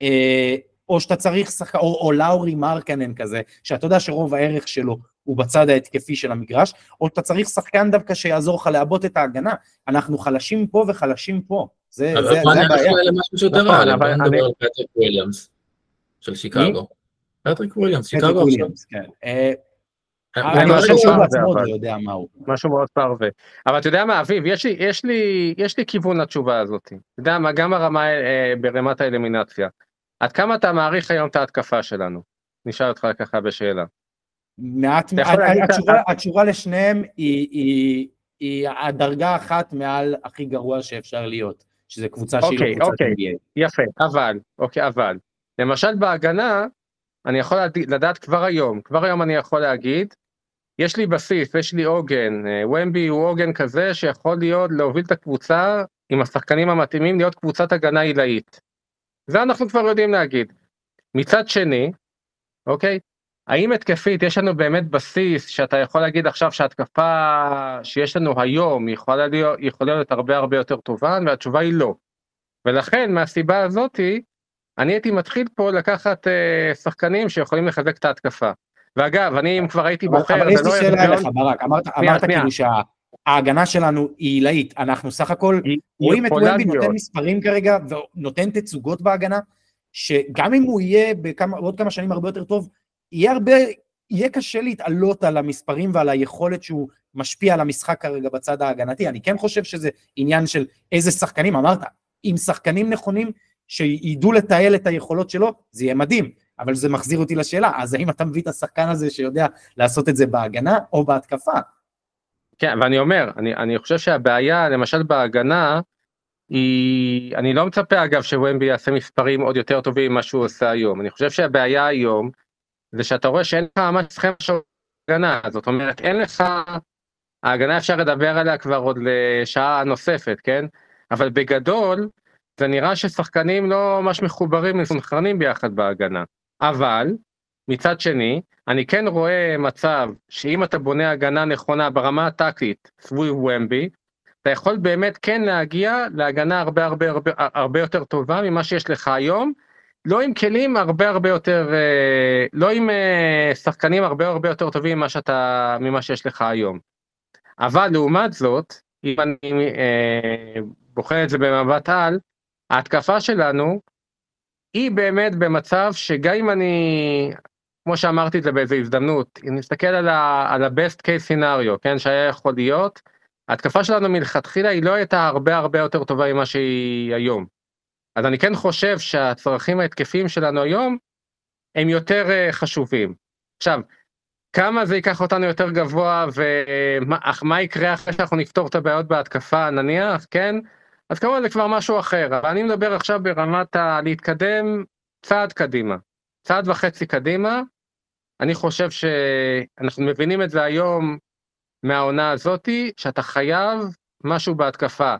אה, או שאתה צריך שחקן, או, או לאורי מרקנן כזה, שאתה יודע שרוב הערך שלו הוא בצד ההתקפי של המגרש, או שאתה צריך שחקן דווקא שיעזור לך לעבות את ההגנה. אנחנו חלשים פה וחלשים פה. זה, זה, זה הבעיה. אבל למשהו שיותר רע, נכון, בוא נדבר על פטריק וויליאמס של שיקגו. פטריק וויליאמס, שיקגו עכשיו. אה, אה, אני חושב שהוא בעצמו לא יודע מה הוא. משהו מאוד פרווה. אבל אתה יודע מה, אביב, יש לי, יש לי, יש לי כיוון לתשובה הזאת. אתה יודע מה, גם הרמה, ברמת האלימינציה. עד כמה אתה מעריך היום את ההתקפה שלנו? נשאל אותך ככה בשאלה. מעט, התשובה, התשובה לשניהם היא, היא, היא הדרגה אחת מעל הכי גרוע שאפשר להיות, שזה קבוצה שהיא לא אוקיי, קבוצת אוקיי, NBA. יפה, אבל, אוקיי, אבל, למשל בהגנה, אני יכול לדעת כבר היום, כבר היום אני יכול להגיד, יש לי בסיס, יש לי עוגן, ומבי הוא עוגן כזה שיכול להיות, להוביל את הקבוצה עם השחקנים המתאימים להיות קבוצת הגנה עילאית. זה אנחנו כבר יודעים להגיד. מצד שני, אוקיי, האם התקפית יש לנו באמת בסיס שאתה יכול להגיד עכשיו שהתקפה שיש לנו היום יכולה להיות, יכולה להיות הרבה הרבה יותר טובה? והתשובה היא לא. ולכן מהסיבה הזאתי אני הייתי מתחיל פה לקחת אה, שחקנים שיכולים לחזק את ההתקפה. ואגב אני אם כבר הייתי בוחר אבל יש לי שאלה אליך ברק. אמרת, אמרת כאילו שההגנה שלנו היא עילאית. אנחנו סך הכל רואים את וומבי נותן מספרים כרגע ונותן תצוגות בהגנה שגם אם הוא יהיה בעוד כמה שנים הרבה יותר טוב יהיה הרבה, יהיה קשה להתעלות על המספרים ועל היכולת שהוא משפיע על המשחק כרגע בצד ההגנתי. אני כן חושב שזה עניין של איזה שחקנים, אמרת, עם שחקנים נכונים שידעו לתעל את היכולות שלו, זה יהיה מדהים. אבל זה מחזיר אותי לשאלה, אז האם אתה מביא את השחקן הזה שיודע לעשות את זה בהגנה או בהתקפה? כן, ואני אומר, אני, אני חושב שהבעיה, למשל בהגנה, היא, אני לא מצפה אגב שוומבי יעשה מספרים עוד יותר טובים ממה שהוא עושה היום. אני חושב שהבעיה היום, זה שאתה רואה שאין לך ממש סכמה של הגנה, זאת אומרת אין לך, ההגנה אפשר לדבר עליה כבר עוד לשעה נוספת, כן? אבל בגדול, זה נראה ששחקנים לא ממש מחוברים, מסונכרנים ביחד בהגנה. אבל, מצד שני, אני כן רואה מצב שאם אתה בונה הגנה נכונה ברמה הטקטית סביב ומבי, אתה יכול באמת כן להגיע להגנה הרבה הרבה הרבה הרבה יותר טובה ממה שיש לך היום, לא עם כלים הרבה הרבה יותר, אה, לא עם אה, שחקנים הרבה הרבה יותר טובים ממה שאתה, ממה שיש לך היום. אבל לעומת זאת, אם אני אה, בוחר את זה במבט על, ההתקפה שלנו היא באמת במצב שגם אם אני, כמו שאמרתי את זה באיזו הזדמנות, אם נסתכל על ה-best case scenario, כן, שהיה יכול להיות, ההתקפה שלנו מלכתחילה היא לא הייתה הרבה הרבה יותר טובה ממה שהיא היום. אז אני כן חושב שהצרכים ההתקפיים שלנו היום הם יותר uh, חשובים. עכשיו, כמה זה ייקח אותנו יותר גבוה ומה יקרה אחרי שאנחנו נפתור את הבעיות בהתקפה נניח, כן? אז כמובן זה כבר משהו אחר, אבל אני מדבר עכשיו ברמת ה... להתקדם צעד קדימה, צעד וחצי קדימה, אני חושב שאנחנו מבינים את זה היום מהעונה הזאתי, שאתה חייב משהו בהתקפה.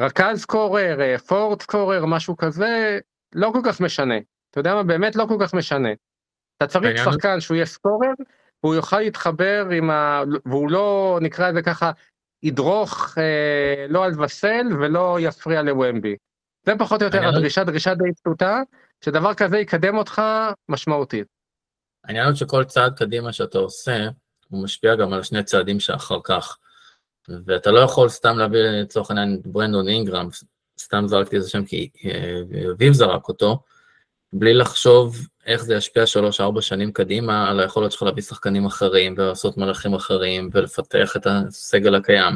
רכז סקורר, פורט סקורר, משהו כזה, לא כל כך משנה. אתה יודע מה, באמת לא כל כך משנה. אתה צריך שחקן שהוא יהיה סקורר, והוא יוכל להתחבר עם ה... והוא לא, נקרא לזה ככה, ידרוך אה, לא על וסל ולא יפריע לוומבי. זה פחות או יותר הדרישה, דרישה די פשוטה, שדבר כזה יקדם אותך משמעותית. העניין הוא שכל צעד קדימה שאתה עושה, הוא משפיע גם על שני צעדים שאחר כך. ואתה לא יכול סתם להביא לצורך העניין את ברנדון אינגרם, סתם זרקתי איזה שם כי אה, אביב זרק אותו, בלי לחשוב איך זה ישפיע 3-4 שנים קדימה על היכולת שלך להביא שחקנים אחרים ולעשות מלאכים אחרים ולפתח את הסגל הקיים.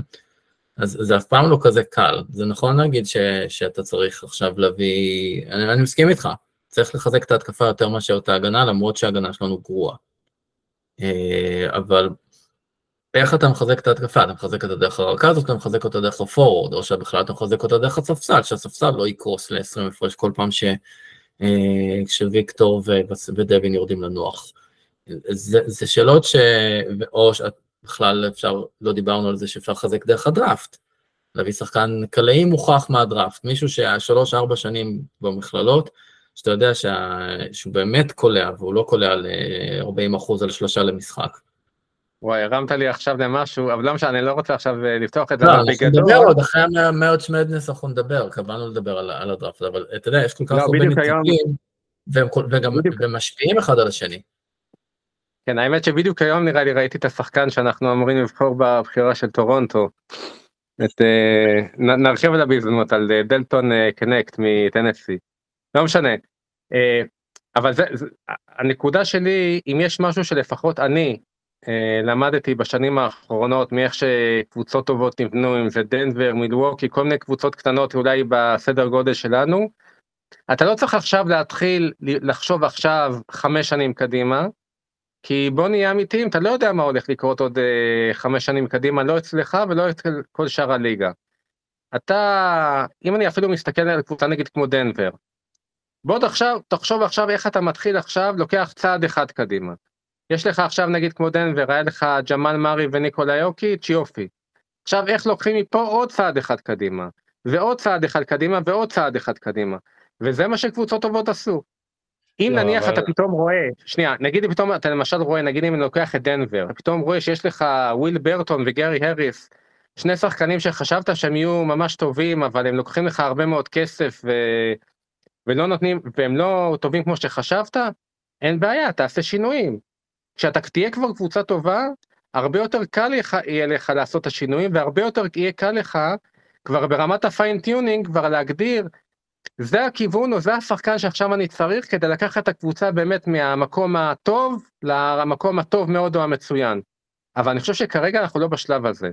אז זה אף פעם לא כזה קל. זה נכון להגיד ש, שאתה צריך עכשיו להביא, אני, אני מסכים איתך, צריך לחזק את ההתקפה יותר מאשר את ההגנה, למרות שההגנה שלנו גרועה. אה, אבל איך אתה מחזק את ההתקפה? אתה מחזק אותה דרך הרכז או אתה מחזק אותה דרך הפורוורד, או שבכלל אתה מחזק אותה דרך הספסל, שהספסל לא יקרוס ל-20 הפרש כל פעם ש, אה, שוויקטור ודווין יורדים לנוח. זה, זה שאלות ש... או בכלל אפשר, לא דיברנו על זה שאפשר לחזק דרך הדראפט. להביא שחקן קלעי מוכח מהדראפט, מישהו שהיה שלוש-ארבע שנים במכללות, שאתה יודע שה... שהוא באמת קולע, והוא לא קולע על 40 אחוז על שלושה למשחק. וואי, הרמת לי עכשיו למשהו, אבל לא משנה, אני לא רוצה עכשיו אה, לפתוח את זה, לא, אנחנו נדבר עוד, אחרי המאוץ' מדנס אנחנו נדבר, קבענו לדבר על, על הדראפט, אבל אתה יודע, יש כל כך לא, הרבה נציגים, והם, משפיעים אחד על השני. כן, האמת שבדיוק היום נראה לי ראיתי את השחקן שאנחנו אמורים לבחור בבחירה של טורונטו. את, אה, נרחיב עליו בהזדמנות, על אה, דלטון קנקט מטנסי. לא משנה. אבל זה, זה, הנקודה שלי, אם יש משהו שלפחות אני אה, למדתי בשנים האחרונות מאיך שקבוצות טובות נבנו, אם זה דנבר, מילווקי, כל מיני קבוצות קטנות אולי בסדר גודל שלנו. אתה לא צריך עכשיו להתחיל לחשוב עכשיו חמש שנים קדימה, כי בוא נהיה אמיתיים, אתה לא יודע מה הולך לקרות עוד אה, חמש שנים קדימה, לא אצלך ולא אצל כל שאר הליגה. אתה, אם אני אפילו מסתכל על קבוצה נגיד כמו דנבר, בוא תחשוב, תחשוב עכשיו איך אתה מתחיל עכשיו, לוקח צעד אחד קדימה. יש לך עכשיו נגיד כמו דנבר, היה לך ג'מאל מארי וניקולה יוקיץ', יופי. עכשיו איך לוקחים מפה עוד צעד אחד קדימה, ועוד צעד אחד קדימה, ועוד צעד אחד קדימה. וזה מה שקבוצות טובות עשו. אם לא, נניח אבל... אתה פתאום רואה, שנייה, נגיד פתאום אתה למשל רואה, נגיד אם אני לוקח את דנבר, פתאום רואה שיש לך וויל ברטון וגרי הריס, שני שחקנים שחשבת שהם יהיו ממש טובים, אבל הם לוקחים לך הרבה מאוד כסף ו... ולא נותנים, והם לא טובים כמו שחשבת, אין בעיה, תעשה שינויים. כשאתה תהיה כבר קבוצה טובה, הרבה יותר קל יהיה לך לעשות את השינויים, והרבה יותר יהיה קל לך כבר ברמת ה fine tuning כבר להגדיר זה הכיוון או זה השחקן שעכשיו אני צריך כדי לקחת את הקבוצה באמת מהמקום הטוב למקום הטוב מאוד או המצוין. אבל אני חושב שכרגע אנחנו לא בשלב הזה.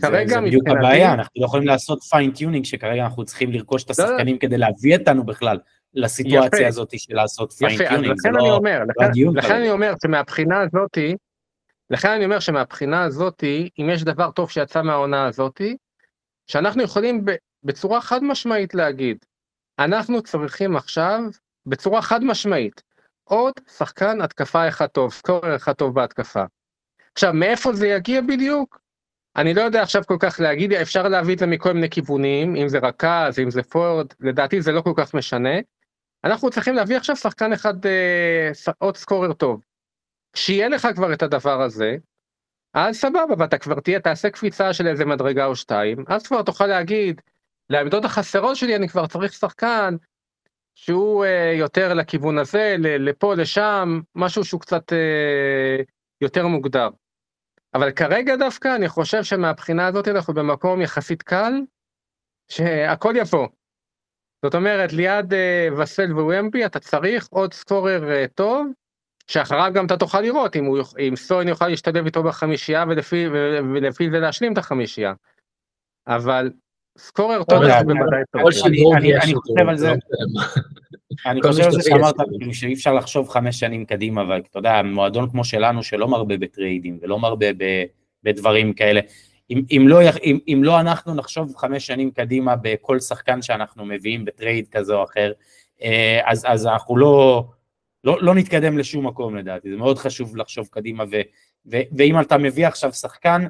כרגע זה, זה בדיוק הבעיה, אנחנו לא יכולים לעשות fine tuning שכרגע אנחנו צריכים לרכוש את לא, לא. השחקנים כדי להביא אותנו בכלל לסיטואציה יפה. הזאת של לעשות fine tuning. יפה, אז לכן אני לא, אומר, לא לכן, לכן אני אומר שמהבחינה הזאתי, לכן אני אומר שמהבחינה הזאתי, אם יש דבר טוב שיצא מהעונה הזאתי, שאנחנו יכולים בצורה חד משמעית להגיד, אנחנו צריכים עכשיו, בצורה חד משמעית, עוד שחקן התקפה אחד טוב, סקורר אחד טוב בהתקפה. עכשיו, מאיפה זה יגיע בדיוק? אני לא יודע עכשיו כל כך להגיד, אפשר להביא את זה מכל מיני כיוונים, אם זה רכז, אם זה פורד, לדעתי זה לא כל כך משנה. אנחנו צריכים להביא עכשיו שחקן אחד, אה, עוד סקורר טוב. כשיהיה לך כבר את הדבר הזה, אז סבבה, ואתה כבר תהיה, תעשה קפיצה של איזה מדרגה או שתיים, אז כבר תוכל להגיד, לעמדות החסרות שלי אני כבר צריך שחקן שהוא אה, יותר לכיוון הזה, לפה, לשם, משהו שהוא קצת אה, יותר מוגדר. אבל כרגע דווקא אני חושב שמהבחינה הזאת אנחנו במקום יחסית קל, שהכל יבוא. זאת אומרת, ליד uh, וסל ווומבי אתה צריך עוד סקורר uh, טוב, שאחריו גם אתה תוכל לראות אם, הוא, אם סוין יוכל להשתלב איתו בחמישייה ולפי, ולפי זה להשלים את החמישייה. אבל סקורר טוב זה בוודאי טוב. אני חושב על זה, אני חושב על זה שאמרת כאילו שאי אפשר לחשוב חמש שנים קדימה, ואתה יודע, מועדון כמו שלנו שלא מרבה בטריידים ולא מרבה בדברים כאלה, אם, אם, לא, אם, אם לא אנחנו נחשוב חמש שנים קדימה בכל שחקן שאנחנו מביאים בטרייד כזה או אחר, אה, אז, אז אנחנו לא, לא, לא נתקדם לשום מקום לדעתי, זה מאוד חשוב לחשוב קדימה, ו, ו, ואם אתה מביא עכשיו שחקן,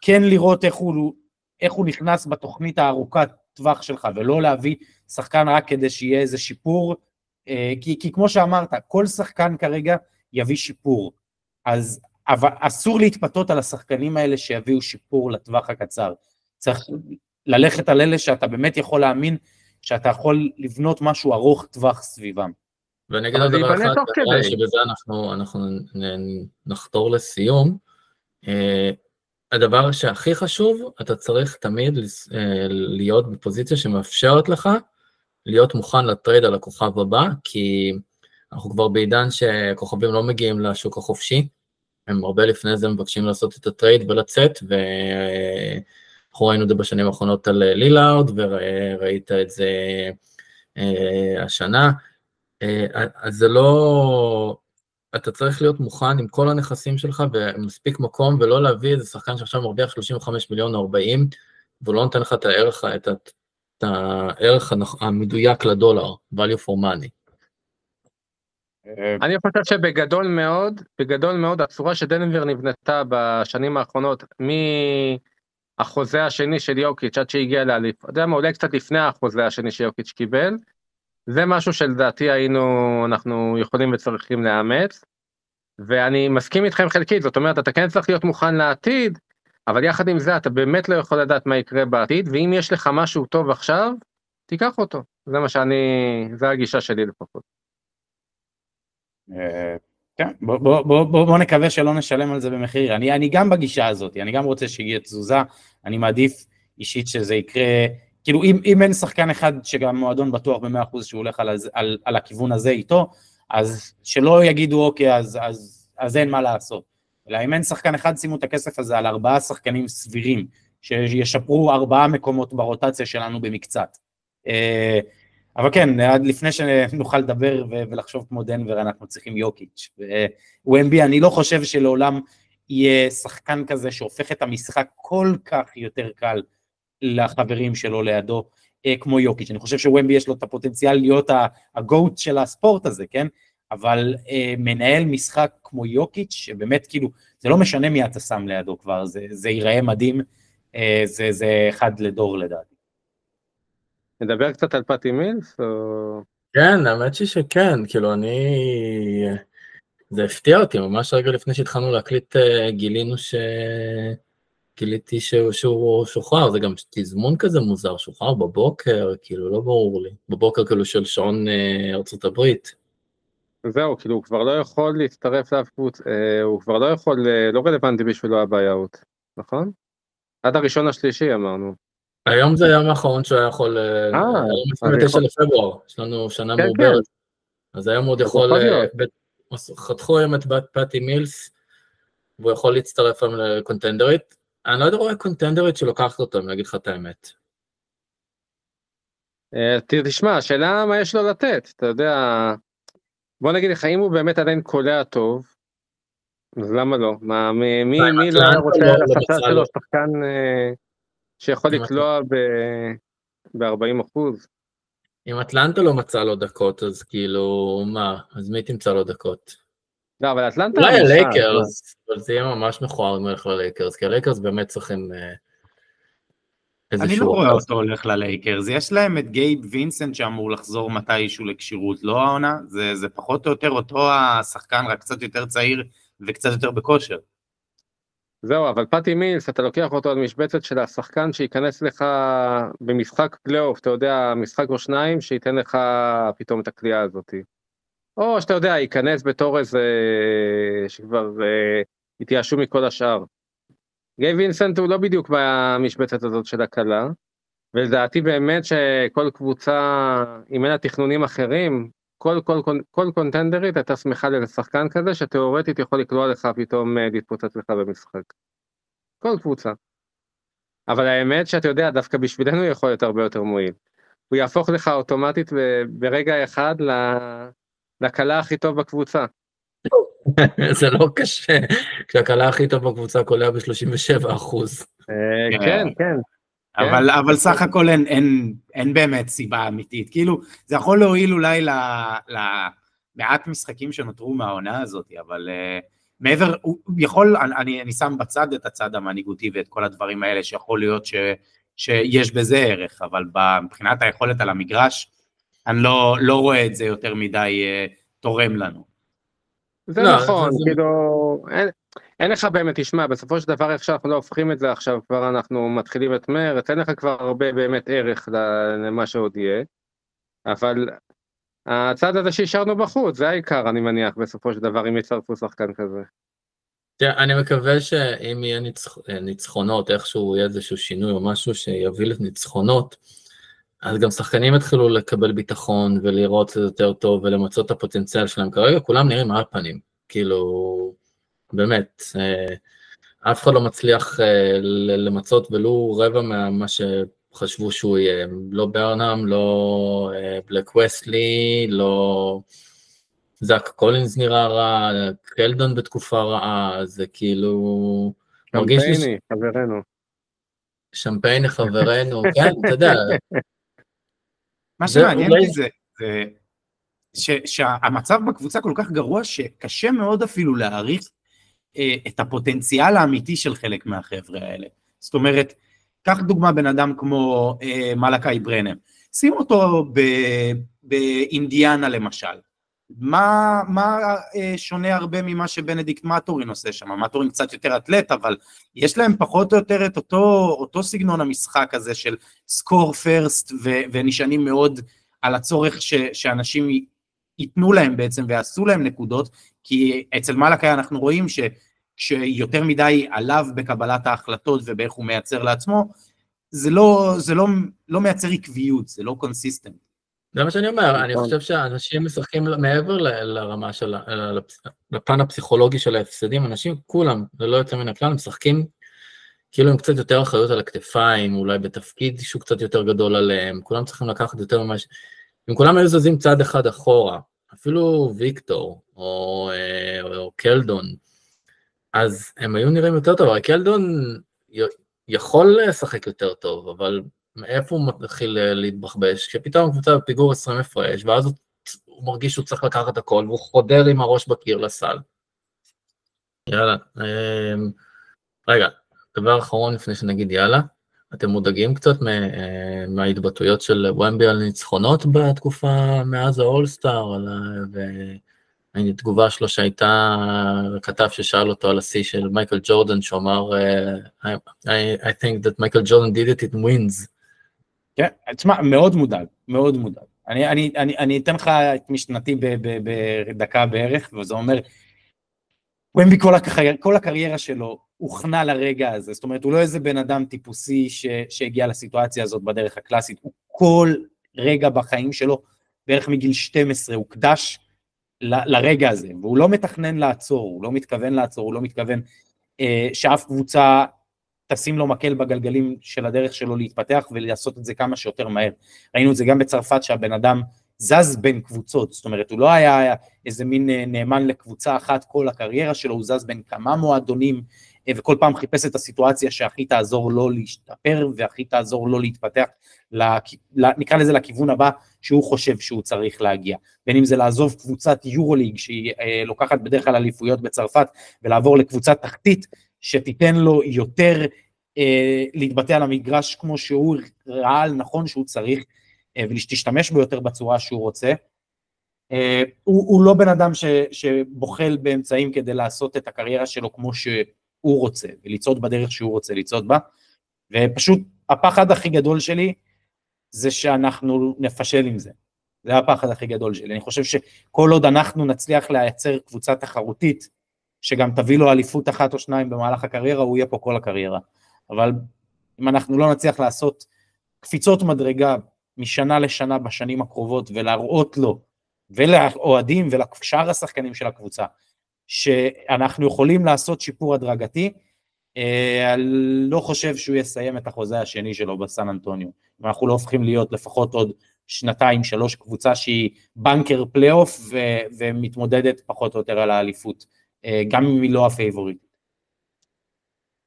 כן לראות איך הוא, איך הוא נכנס בתוכנית הארוכת טווח שלך, ולא להביא שחקן רק כדי שיהיה איזה שיפור, אה, כי, כי כמו שאמרת, כל שחקן כרגע יביא שיפור, אז אבל אסור להתפתות על השחקנים האלה שיביאו שיפור לטווח הקצר. צריך ללכת על אלה שאתה באמת יכול להאמין שאתה יכול לבנות משהו ארוך טווח סביבם. ואני אגיד עוד דבר אחד, שבזה אנחנו, אנחנו נחתור לסיום. אה, הדבר שהכי חשוב, אתה צריך תמיד אה, להיות בפוזיציה שמאפשרת לך להיות מוכן ל trade על הכוכב הבא, כי אנחנו כבר בעידן שכוכבים לא מגיעים לשוק החופשי, הם הרבה לפני זה מבקשים לעשות את ה trade ולצאת, אנחנו ראינו את זה בשנים האחרונות על אה, לילארד, וראית את זה אה, השנה. אה, אז זה לא... אתה צריך להיות מוכן עם כל הנכסים שלך ומספיק מקום, ולא להביא איזה שחקן שעכשיו מרוויח 35 מיליון או 40, והוא לא נותן לך את הערך, את, את הערך המדויק לדולר, value for money. אה, אני חושב שבגדול מאוד, בגדול מאוד הצורה שדנבר נבנתה בשנים האחרונות, מהחוזה השני של יוקיץ' עד שהגיע לאליפ, אתה יודע מה, אולי קצת לפני החוזה השני שיוקיץ' קיבל, זה משהו שלדעתי היינו, אנחנו יכולים וצריכים לאמץ, ואני מסכים איתכם חלקית, זאת אומרת, אתה כן צריך להיות מוכן לעתיד, אבל יחד עם זה אתה באמת לא יכול לדעת מה יקרה בעתיד, ואם יש לך משהו טוב עכשיו, תיקח אותו. זה מה שאני, זה הגישה שלי לפחות. אה, כן, בוא, בוא, בוא, בוא נקווה שלא נשלם על זה במחיר. אני, אני גם בגישה הזאת, אני גם רוצה שיהיה תזוזה, אני מעדיף אישית שזה יקרה, כאילו אם, אם אין שחקן אחד שגם מועדון בטוח במאה אחוז שהוא הולך על, על, על הכיוון הזה איתו, אז שלא יגידו אוקיי, אז, אז, אז אין מה לעשות. אלא אם אין שחקן אחד, שימו את הכסף הזה על ארבעה שחקנים סבירים, שישפרו ארבעה מקומות ברוטציה שלנו במקצת. אה, אבל כן, עד לפני שנוכל לדבר ולחשוב כמו דנבר, אנחנו צריכים יוקיץ'. ווומבי, אני לא חושב שלעולם יהיה שחקן כזה שהופך את המשחק כל כך יותר קל לחברים שלו לידו, אה, כמו יוקיץ'. אני חושב שוומבי יש לו את הפוטנציאל להיות הגוט של הספורט הזה, כן? אבל אה, מנהל משחק כמו יוקיץ', שבאמת כאילו, זה לא משנה מי אתה שם לידו כבר, זה, זה ייראה מדהים, אה, זה, זה אחד לדור לדעתי. נדבר קצת על פאטי מילס? או... כן, האמת היא שכן, כאילו אני... זה הפתיע אותי, ממש רגע לפני שהתחלנו להקליט אה, גילינו ש... גיליתי שהוא, שהוא שוחרר, זה גם תזמון כזה מוזר, שוחרר בבוקר, כאילו לא ברור לי, בבוקר כאילו של שעון אה, ארצות הברית. זהו, כאילו הוא כבר לא יכול להצטרף לאף קבוצ... אה, הוא כבר לא יכול, אה, לא רלוונטי בשבילו הבעיות, נכון? עד הראשון השלישי אמרנו. היום זה היום האחרון שהוא היה יכול, אה, היום 29 לפברואר, יש לנו שנה כן, מעוברת, כן. אז היום הוא עוד יכול, חתכו היום את פאטי מילס, והוא יכול להצטרף היום לקונטנדרית. אני לא יודע רואה קונטנדרית שלוקחת אותו, אני אגיד לך את האמת. תשמע, השאלה מה יש לו לתת, אתה יודע, בוא נגיד לך, אם הוא באמת עדיין קולע טוב, אז למה לא? מה, מי, מי, לא היה רוצה על הספסל שלו שחקן אה, שיכול לקלוע ב-40 אחוז? אם אטלנטה לא מצא לו דקות, אז כאילו, מה, אז מי תמצא לו דקות? לא, אבל אטלנטה... אולי הלייקרס, אבל זה יהיה ממש מכוער אם ילך ללייקרס, כי הלייקרס באמת צריכים... Uh, אני לא רואה אותו הולך ללייקרס, יש להם את גייב וינסנט שאמור לחזור מתישהו לכשירות, לא העונה? זה, זה פחות או יותר אותו השחקן, רק קצת יותר צעיר וקצת יותר בכושר. זהו, אבל פאטי מילס, אתה לוקח אותו על משבצת של השחקן שייכנס לך במשחק פלייאוף, אתה יודע, משחק או שניים, שייתן לך פתאום את הקליעה הזאת. או שאתה יודע, ייכנס בתור איזה, שכבר אה, התייאשו מכל השאר. גיי וינסנט הוא לא בדיוק במשבצת הזאת של הקלה, ולדעתי באמת שכל קבוצה, אם אין לה תכנונים אחרים, כל, כל, כל, כל קונטנדרית הייתה שמחה לשחקן כזה שתאורטית יכול לקלוע לך פתאום אה, להתפוצץ לך במשחק. כל קבוצה. אבל האמת שאתה יודע, דווקא בשבילנו יכול להיות הרבה יותר מועיל. הוא יהפוך לך אוטומטית ברגע אחד לקלה הכי טוב בקבוצה. זה לא קשה, כשהקלה הכי טוב בקבוצה קולע ב-37 אחוז. אה, כן, כן. אבל, כן. אבל סך הכל אין, אין, אין באמת סיבה אמיתית, כאילו זה יכול להועיל אולי למעט משחקים שנותרו מהעונה הזאת, אבל uh, מעבר, הוא יכול, אני, אני שם בצד את הצד המנהיגותי ואת כל הדברים האלה שיכול להיות ש, שיש בזה ערך, אבל מבחינת היכולת על המגרש, אני לא, לא רואה את זה יותר מדי uh, תורם לנו. זה לא, נכון, זה... כאילו, אין, אין לך באמת, תשמע, בסופו של דבר איך שאנחנו לא הופכים את זה עכשיו, כבר אנחנו מתחילים את מרץ, אין לך כבר הרבה באמת ערך למה שעוד יהיה, אבל הצד הזה שהשארנו בחוץ, זה העיקר, אני מניח, בסופו של דבר, אם יצרפו שחקן כזה. תראה, אני מקווה שאם יהיה ניצח, ניצחונות, איכשהו יהיה איזשהו שינוי או משהו שיביא לניצחונות, אז גם שחקנים יתחילו לקבל ביטחון ולראות יותר טוב ולמצות את הפוטנציאל שלהם. כרגע כולם נראים על פנים, כאילו, באמת. אה, אף אחד לא מצליח אה, למצות ולו רבע ממה שחשבו שהוא יהיה, לא ברנאם, לא אה, בלק וסלי, לא זאק קולינס נראה רע, קלדון בתקופה רעה, זה כאילו... שמפייני, חברנו. שמפייני חברנו, כן, אתה יודע. מה שמעניין אותי זה, זה ש, שהמצב בקבוצה כל כך גרוע שקשה מאוד אפילו להעריך את הפוטנציאל האמיתי של חלק מהחבר'ה האלה. זאת אומרת, קח דוגמה בן אדם כמו אה, מלאקי ברנם, שים אותו ב, באינדיאנה למשל. מה, מה אה, שונה הרבה ממה שבנדיקט מטורין עושה שם? מטורין קצת יותר אתלט, אבל יש להם פחות או יותר את אותו, אותו סגנון המשחק הזה של score first ונשענים מאוד על הצורך ש, שאנשים ייתנו להם בעצם ויעשו להם נקודות, כי אצל מלאקי אנחנו רואים ש, שיותר מדי עליו בקבלת ההחלטות ובאיך הוא מייצר לעצמו, זה לא, זה לא, לא מייצר עקביות, זה לא consistent. זה מה שאני אומר, אני נכון. חושב שאנשים משחקים מעבר לרמה של, לפן הפסיכולוגי של ההפסדים, אנשים כולם, ללא יוצא מן הכלל, משחקים כאילו עם קצת יותר אחריות על הכתפיים, אולי בתפקיד שהוא קצת יותר גדול עליהם, כולם צריכים לקחת יותר ממה ש... אם כולם היו זזים צעד אחד אחורה, אפילו ויקטור או, אה, או, או קלדון, אז הם היו נראים יותר טוב, הרי קלדון יכול לשחק יותר טוב, אבל מאיפה הוא מתחיל אה, להתבחבש? כשפתאום קבוצה בפיגור 20 הפרש, ואז הוא, הוא מרגיש שהוא צריך לקחת הכל, והוא חודר עם הראש בקיר לסל. יאללה, אה, רגע, דבר אחרון לפני שנגיד יאללה, אתם מודאגים קצת אה, מההתבטאויות של ומבי על ניצחונות בתקופה מאז האולסטאר, והתגובה שלו שהייתה, כתב ששאל אותו על השיא של מייקל ג'ורדן, שהוא אמר, I, I, I think that מייקל ג'ורדן did it, it wins. כן, תשמע, מאוד מודאג, מאוד מודאג. אני, אני, אני, אני אתן לך את משנתי בדקה בערך, וזה אומר, ומבי כל, הקרייר, כל הקריירה שלו הוכנה לרגע הזה, זאת אומרת הוא לא איזה בן אדם טיפוסי ש, שהגיע לסיטואציה הזאת בדרך הקלאסית, הוא כל רגע בחיים שלו, בערך מגיל 12, הוקדש ל, לרגע הזה, והוא לא מתכנן לעצור, הוא לא מתכוון לעצור, הוא לא מתכוון אה, שאף קבוצה תשים לו מקל בגלגלים של הדרך שלו להתפתח ולעשות את זה כמה שיותר מהר. ראינו את זה גם בצרפת שהבן אדם זז בין קבוצות, זאת אומרת הוא לא היה איזה מין אה, נאמן לקבוצה אחת כל הקריירה שלו, הוא זז בין כמה מועדונים אה, וכל פעם חיפש את הסיטואציה שהכי תעזור לו להשתפר והכי תעזור לו להתפתח, נקרא לזה לכיוון הבא שהוא חושב שהוא צריך להגיע, בין אם זה לעזוב קבוצת יורוליג שהיא אה, לוקחת בדרך כלל אליפויות בצרפת ולעבור לקבוצת תחתית שתיתן לו יותר אה, להתבטא על המגרש כמו שהוא ראה נכון שהוא צריך ושתשתמש בו יותר בצורה שהוא רוצה. אה, הוא, הוא לא בן אדם ש, שבוחל באמצעים כדי לעשות את הקריירה שלו כמו שהוא רוצה ולצעוד בדרך שהוא רוצה לצעוד בה ופשוט הפחד הכי גדול שלי זה שאנחנו נפשל עם זה. זה הפחד הכי גדול שלי. אני חושב שכל עוד אנחנו נצליח לייצר קבוצה תחרותית שגם תביא לו אליפות אחת או שניים במהלך הקריירה, הוא יהיה פה כל הקריירה. אבל אם אנחנו לא נצליח לעשות קפיצות מדרגה משנה לשנה בשנים הקרובות ולהראות לו ולאוהדים ולשאר השחקנים של הקבוצה שאנחנו יכולים לעשות שיפור הדרגתי, אה, לא חושב שהוא יסיים את החוזה השני שלו בסן אנטוניו. אנחנו לא הופכים להיות לפחות עוד שנתיים, שלוש קבוצה שהיא בנקר פלייאוף ומתמודדת פחות או יותר על האליפות, אה, גם אם היא לא הפייבוריט.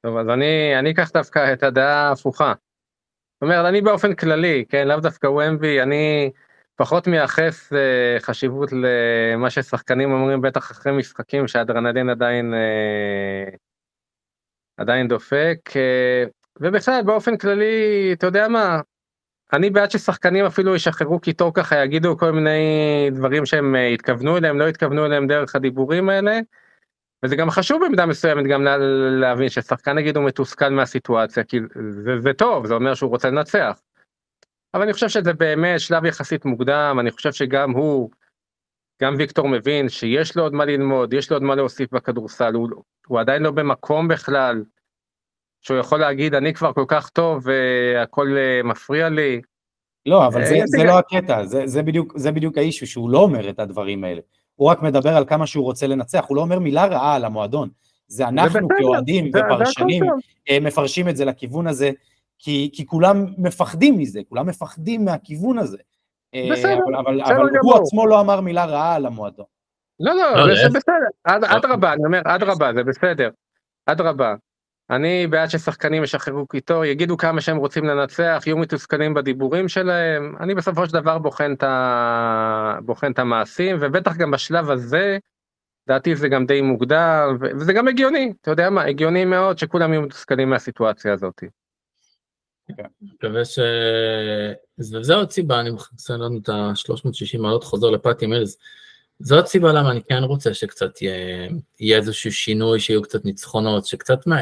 טוב, אז אני, אני אקח דווקא את הדעה ההפוכה. זאת אומרת, אני באופן כללי, כן, לאו דווקא וומבי, אני פחות מייחס אה, חשיבות למה ששחקנים אומרים, בטח אחרי משחקים שהאדרנלין עדיין, אה, עדיין דופק. אה, ובכלל, באופן כללי, אתה יודע מה, אני בעד ששחקנים אפילו ישחררו קיטור ככה, יגידו כל מיני דברים שהם אה, התכוונו אליהם, לא התכוונו אליהם דרך הדיבורים האלה. וזה גם חשוב במידה מסוימת גם להבין ששחקן נגיד הוא מתוסכל מהסיטואציה כי זה, זה טוב זה אומר שהוא רוצה לנצח. אבל אני חושב שזה באמת שלב יחסית מוקדם אני חושב שגם הוא גם ויקטור מבין שיש לו עוד מה ללמוד יש לו עוד מה להוסיף בכדורסל הוא, הוא עדיין לא במקום בכלל שהוא יכול להגיד אני כבר כל כך טוב והכל אה, מפריע לי. לא אבל זה, אה, זה לא הקטע זה, זה בדיוק זה בדיוק האישו שהוא לא אומר את הדברים האלה. הוא רק מדבר על כמה שהוא רוצה לנצח, הוא לא אומר מילה רעה על המועדון. זה אנחנו כאוהדים ופרשנים. אה, מפרשים את זה לכיוון הזה, כי, כי כולם מפחדים מזה, כולם מפחדים מהכיוון הזה. אה, בסדר, אבל, אבל, בסדר אבל הוא. עצמו לא אמר מילה רעה על המועדון. לא, לא, לא, זה. בסדר, אד- אדרבה, אני אומר, אדרבה, זה בסדר. אדרבה. אני בעד ששחקנים ישחררו קיטור, יגידו כמה שהם רוצים לנצח, יהיו מתוסכלים בדיבורים שלהם. אני בסופו של דבר בוחן את, ה... בוחן את המעשים, ובטח גם בשלב הזה, לדעתי זה גם די מוקדם, ו- וזה גם הגיוני, אתה יודע מה, הגיוני מאוד שכולם יהיו מתוסכלים מהסיטואציה הזאת. מקווה ש... וזה עוד סיבה, אני מכניסה לנו את ה-360 מעלות חוזר לפאטי מילס. זו עוד סיבה למה אני כן רוצה שקצת יהיה, יהיה איזשהו שינוי, שיהיו קצת ניצחונות, שקצת מה...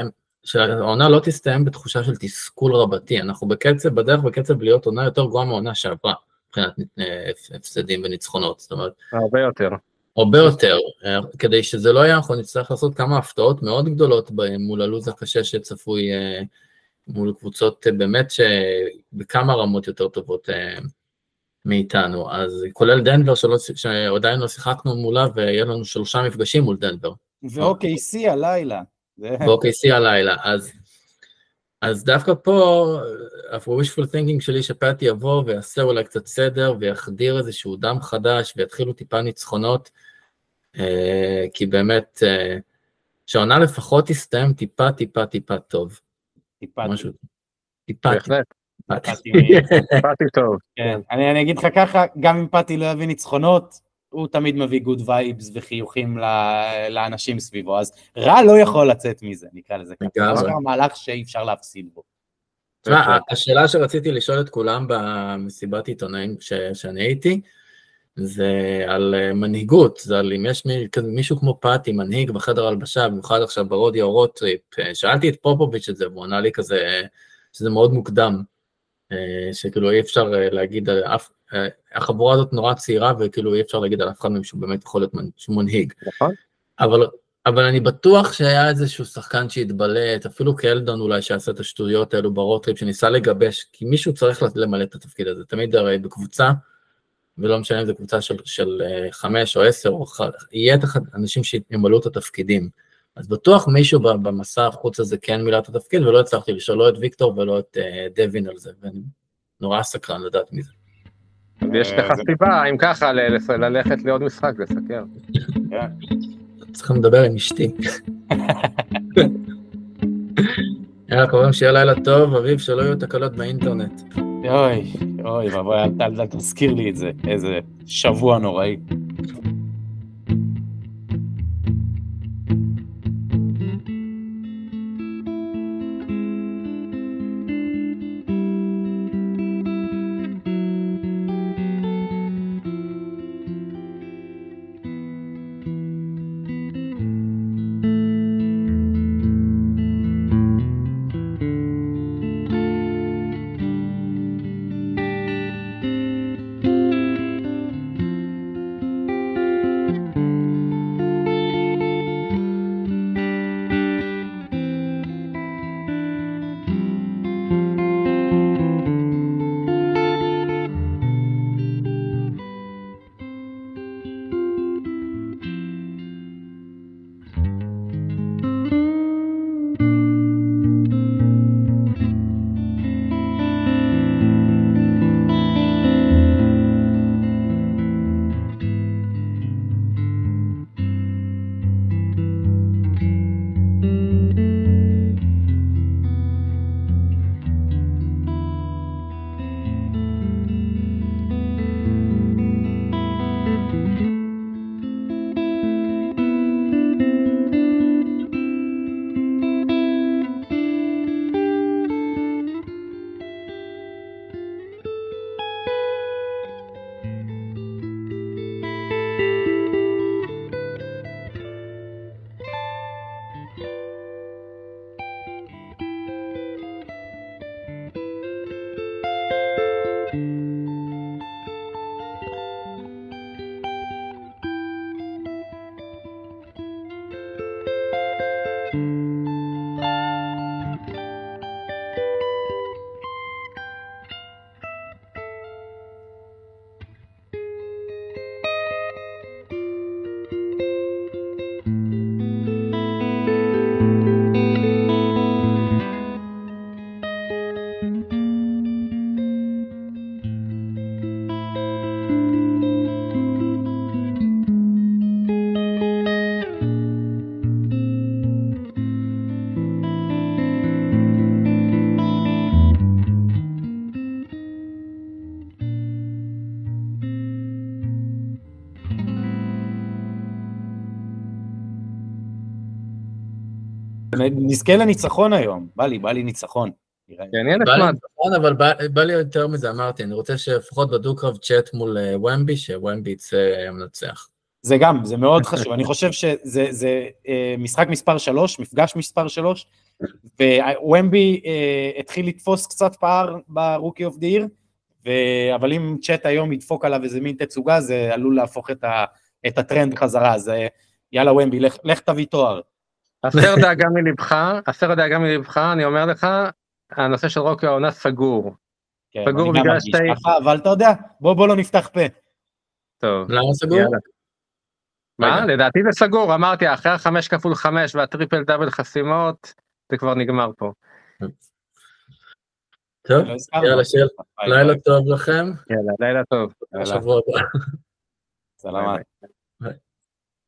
שהעונה לא תסתיים בתחושה של תסכול רבתי, אנחנו בקצב, בדרך בקצב להיות עונה יותר גרועה מהעונה שעברה, מבחינת אה, הפסדים וניצחונות, זאת אומרת, הרבה יותר. הרבה יותר, אה, כדי שזה לא יהיה, אנחנו נצטרך לעשות כמה הפתעות מאוד גדולות מול הלו"ז הקשה שצפוי אה, מול קבוצות באמת שבכמה רמות יותר טובות מאיתנו, אז כולל דנבר שלא, שעדיין לא שיחקנו מולה ויהיה לנו שלושה מפגשים מול דנבר, ו-OKC הלילה. זה- ב-OKC הלילה, אז, אז דווקא פה, ה-wishful thinking שלי שפאטי יבוא ויעשה אולי קצת סדר ויחדיר איזשהו דם חדש ויתחילו טיפה ניצחונות, אה, כי באמת, אה, שהעונה לפחות תסתיים טיפה טיפה טיפה טוב, טיפה. משהו, טיפה בהחלט. פאטי, טוב. כן. אני, אני אגיד לך ככה, גם אם פאטי לא יביא ניצחונות, הוא תמיד מביא good vibes וחיוכים לאנשים סביבו, אז רע לא יכול לצאת מזה, נקרא לזה ככה. זה מהלך שאי אפשר להפסיד בו. תשמע, השאלה שרציתי לשאול את כולם במסיבת עיתונאים שאני הייתי, זה על אה, מנהיגות, זה על אם יש מי, מישהו כמו פאטי, מנהיג בחדר הלבשה, במיוחד עכשיו ב rodeo road trip, אה, שאלתי את פופוביץ' את זה, והוא ענה לי כזה, אה, שזה מאוד מוקדם, שכאילו אי אפשר להגיד על אף, החבורה הזאת נורא צעירה, וכאילו אי אפשר להגיד על אף אחד מהם שהוא באמת יכול להיות שהוא מנהיג. נכון? אבל, אבל אני בטוח שהיה איזשהו שחקן שהתבלט, אפילו קלדון אולי שעשה את השטויות האלו ברוטריפ, שניסה לגבש, כי מישהו צריך למלא את התפקיד הזה, תמיד הרי בקבוצה, ולא משנה אם זו קבוצה של, של אה, חמש או עשר, או ח... יהיה את הח- אנשים שימלאו את התפקידים. אז בטוח מישהו במסע החוץ הזה כן מילא את התפקיד, ולא הצלחתי לשאול לא את ויקטור ולא את אה, דווין על זה, ואני נורא סקרן לדעת מי זה. יש לך זה- סיבה, אם ככה, ללכת לעוד משחק, לסקר. כן. צריכים לדבר עם אשתי. יאללה, קוראים שיהיה לילה טוב, אביב, שלא יהיו תקלות באינטרנט. אוי, אוי, אל- אל תזכיר לי את זה, איזה שבוע נוראי. נזכה לניצחון היום, בא לי, בא לי ניצחון. כן, יהיה נחמד. אבל בא- לי יותר מזה, אמרתי, אני רוצה שלפחות בדו-קרב צ'אט מול אה, ומבי, שוומבי יצא מנצח. זה גם, זה מאוד חשוב, אני חושב שזה זה, אה, משחק מספר 3, מפגש מספר 3, ווומבי אה, התחיל לתפוס קצת פער ברוקי אוף דיר, אבל אם צ'אט היום ידפוק עליו איזה מין תצוגה, זה עלול להפוך את, הטרנד חזרה, אז אה, יאללה וומבי, לך, לך תביא תואר. הסר דאגה מלבך, הסר דאגה מלבך, אני אומר לך, הנושא של רוקי העונה סגור. כן, סגור בגלל שתי- ככה, אבל אתה יודע, בוא בוא לא נפתח פה. טוב. למה סגור? יאללה. מה? רגע. לדעתי זה סגור, אמרתי, אחרי החמש כפול חמש והטריפל דאבל חסימות, זה כבר נגמר פה. טוב, לא. יאללה, שיהיה לילה. טוב לכם, יאללה, לילה טוב. יאללה, שבוע הבא. סלמת.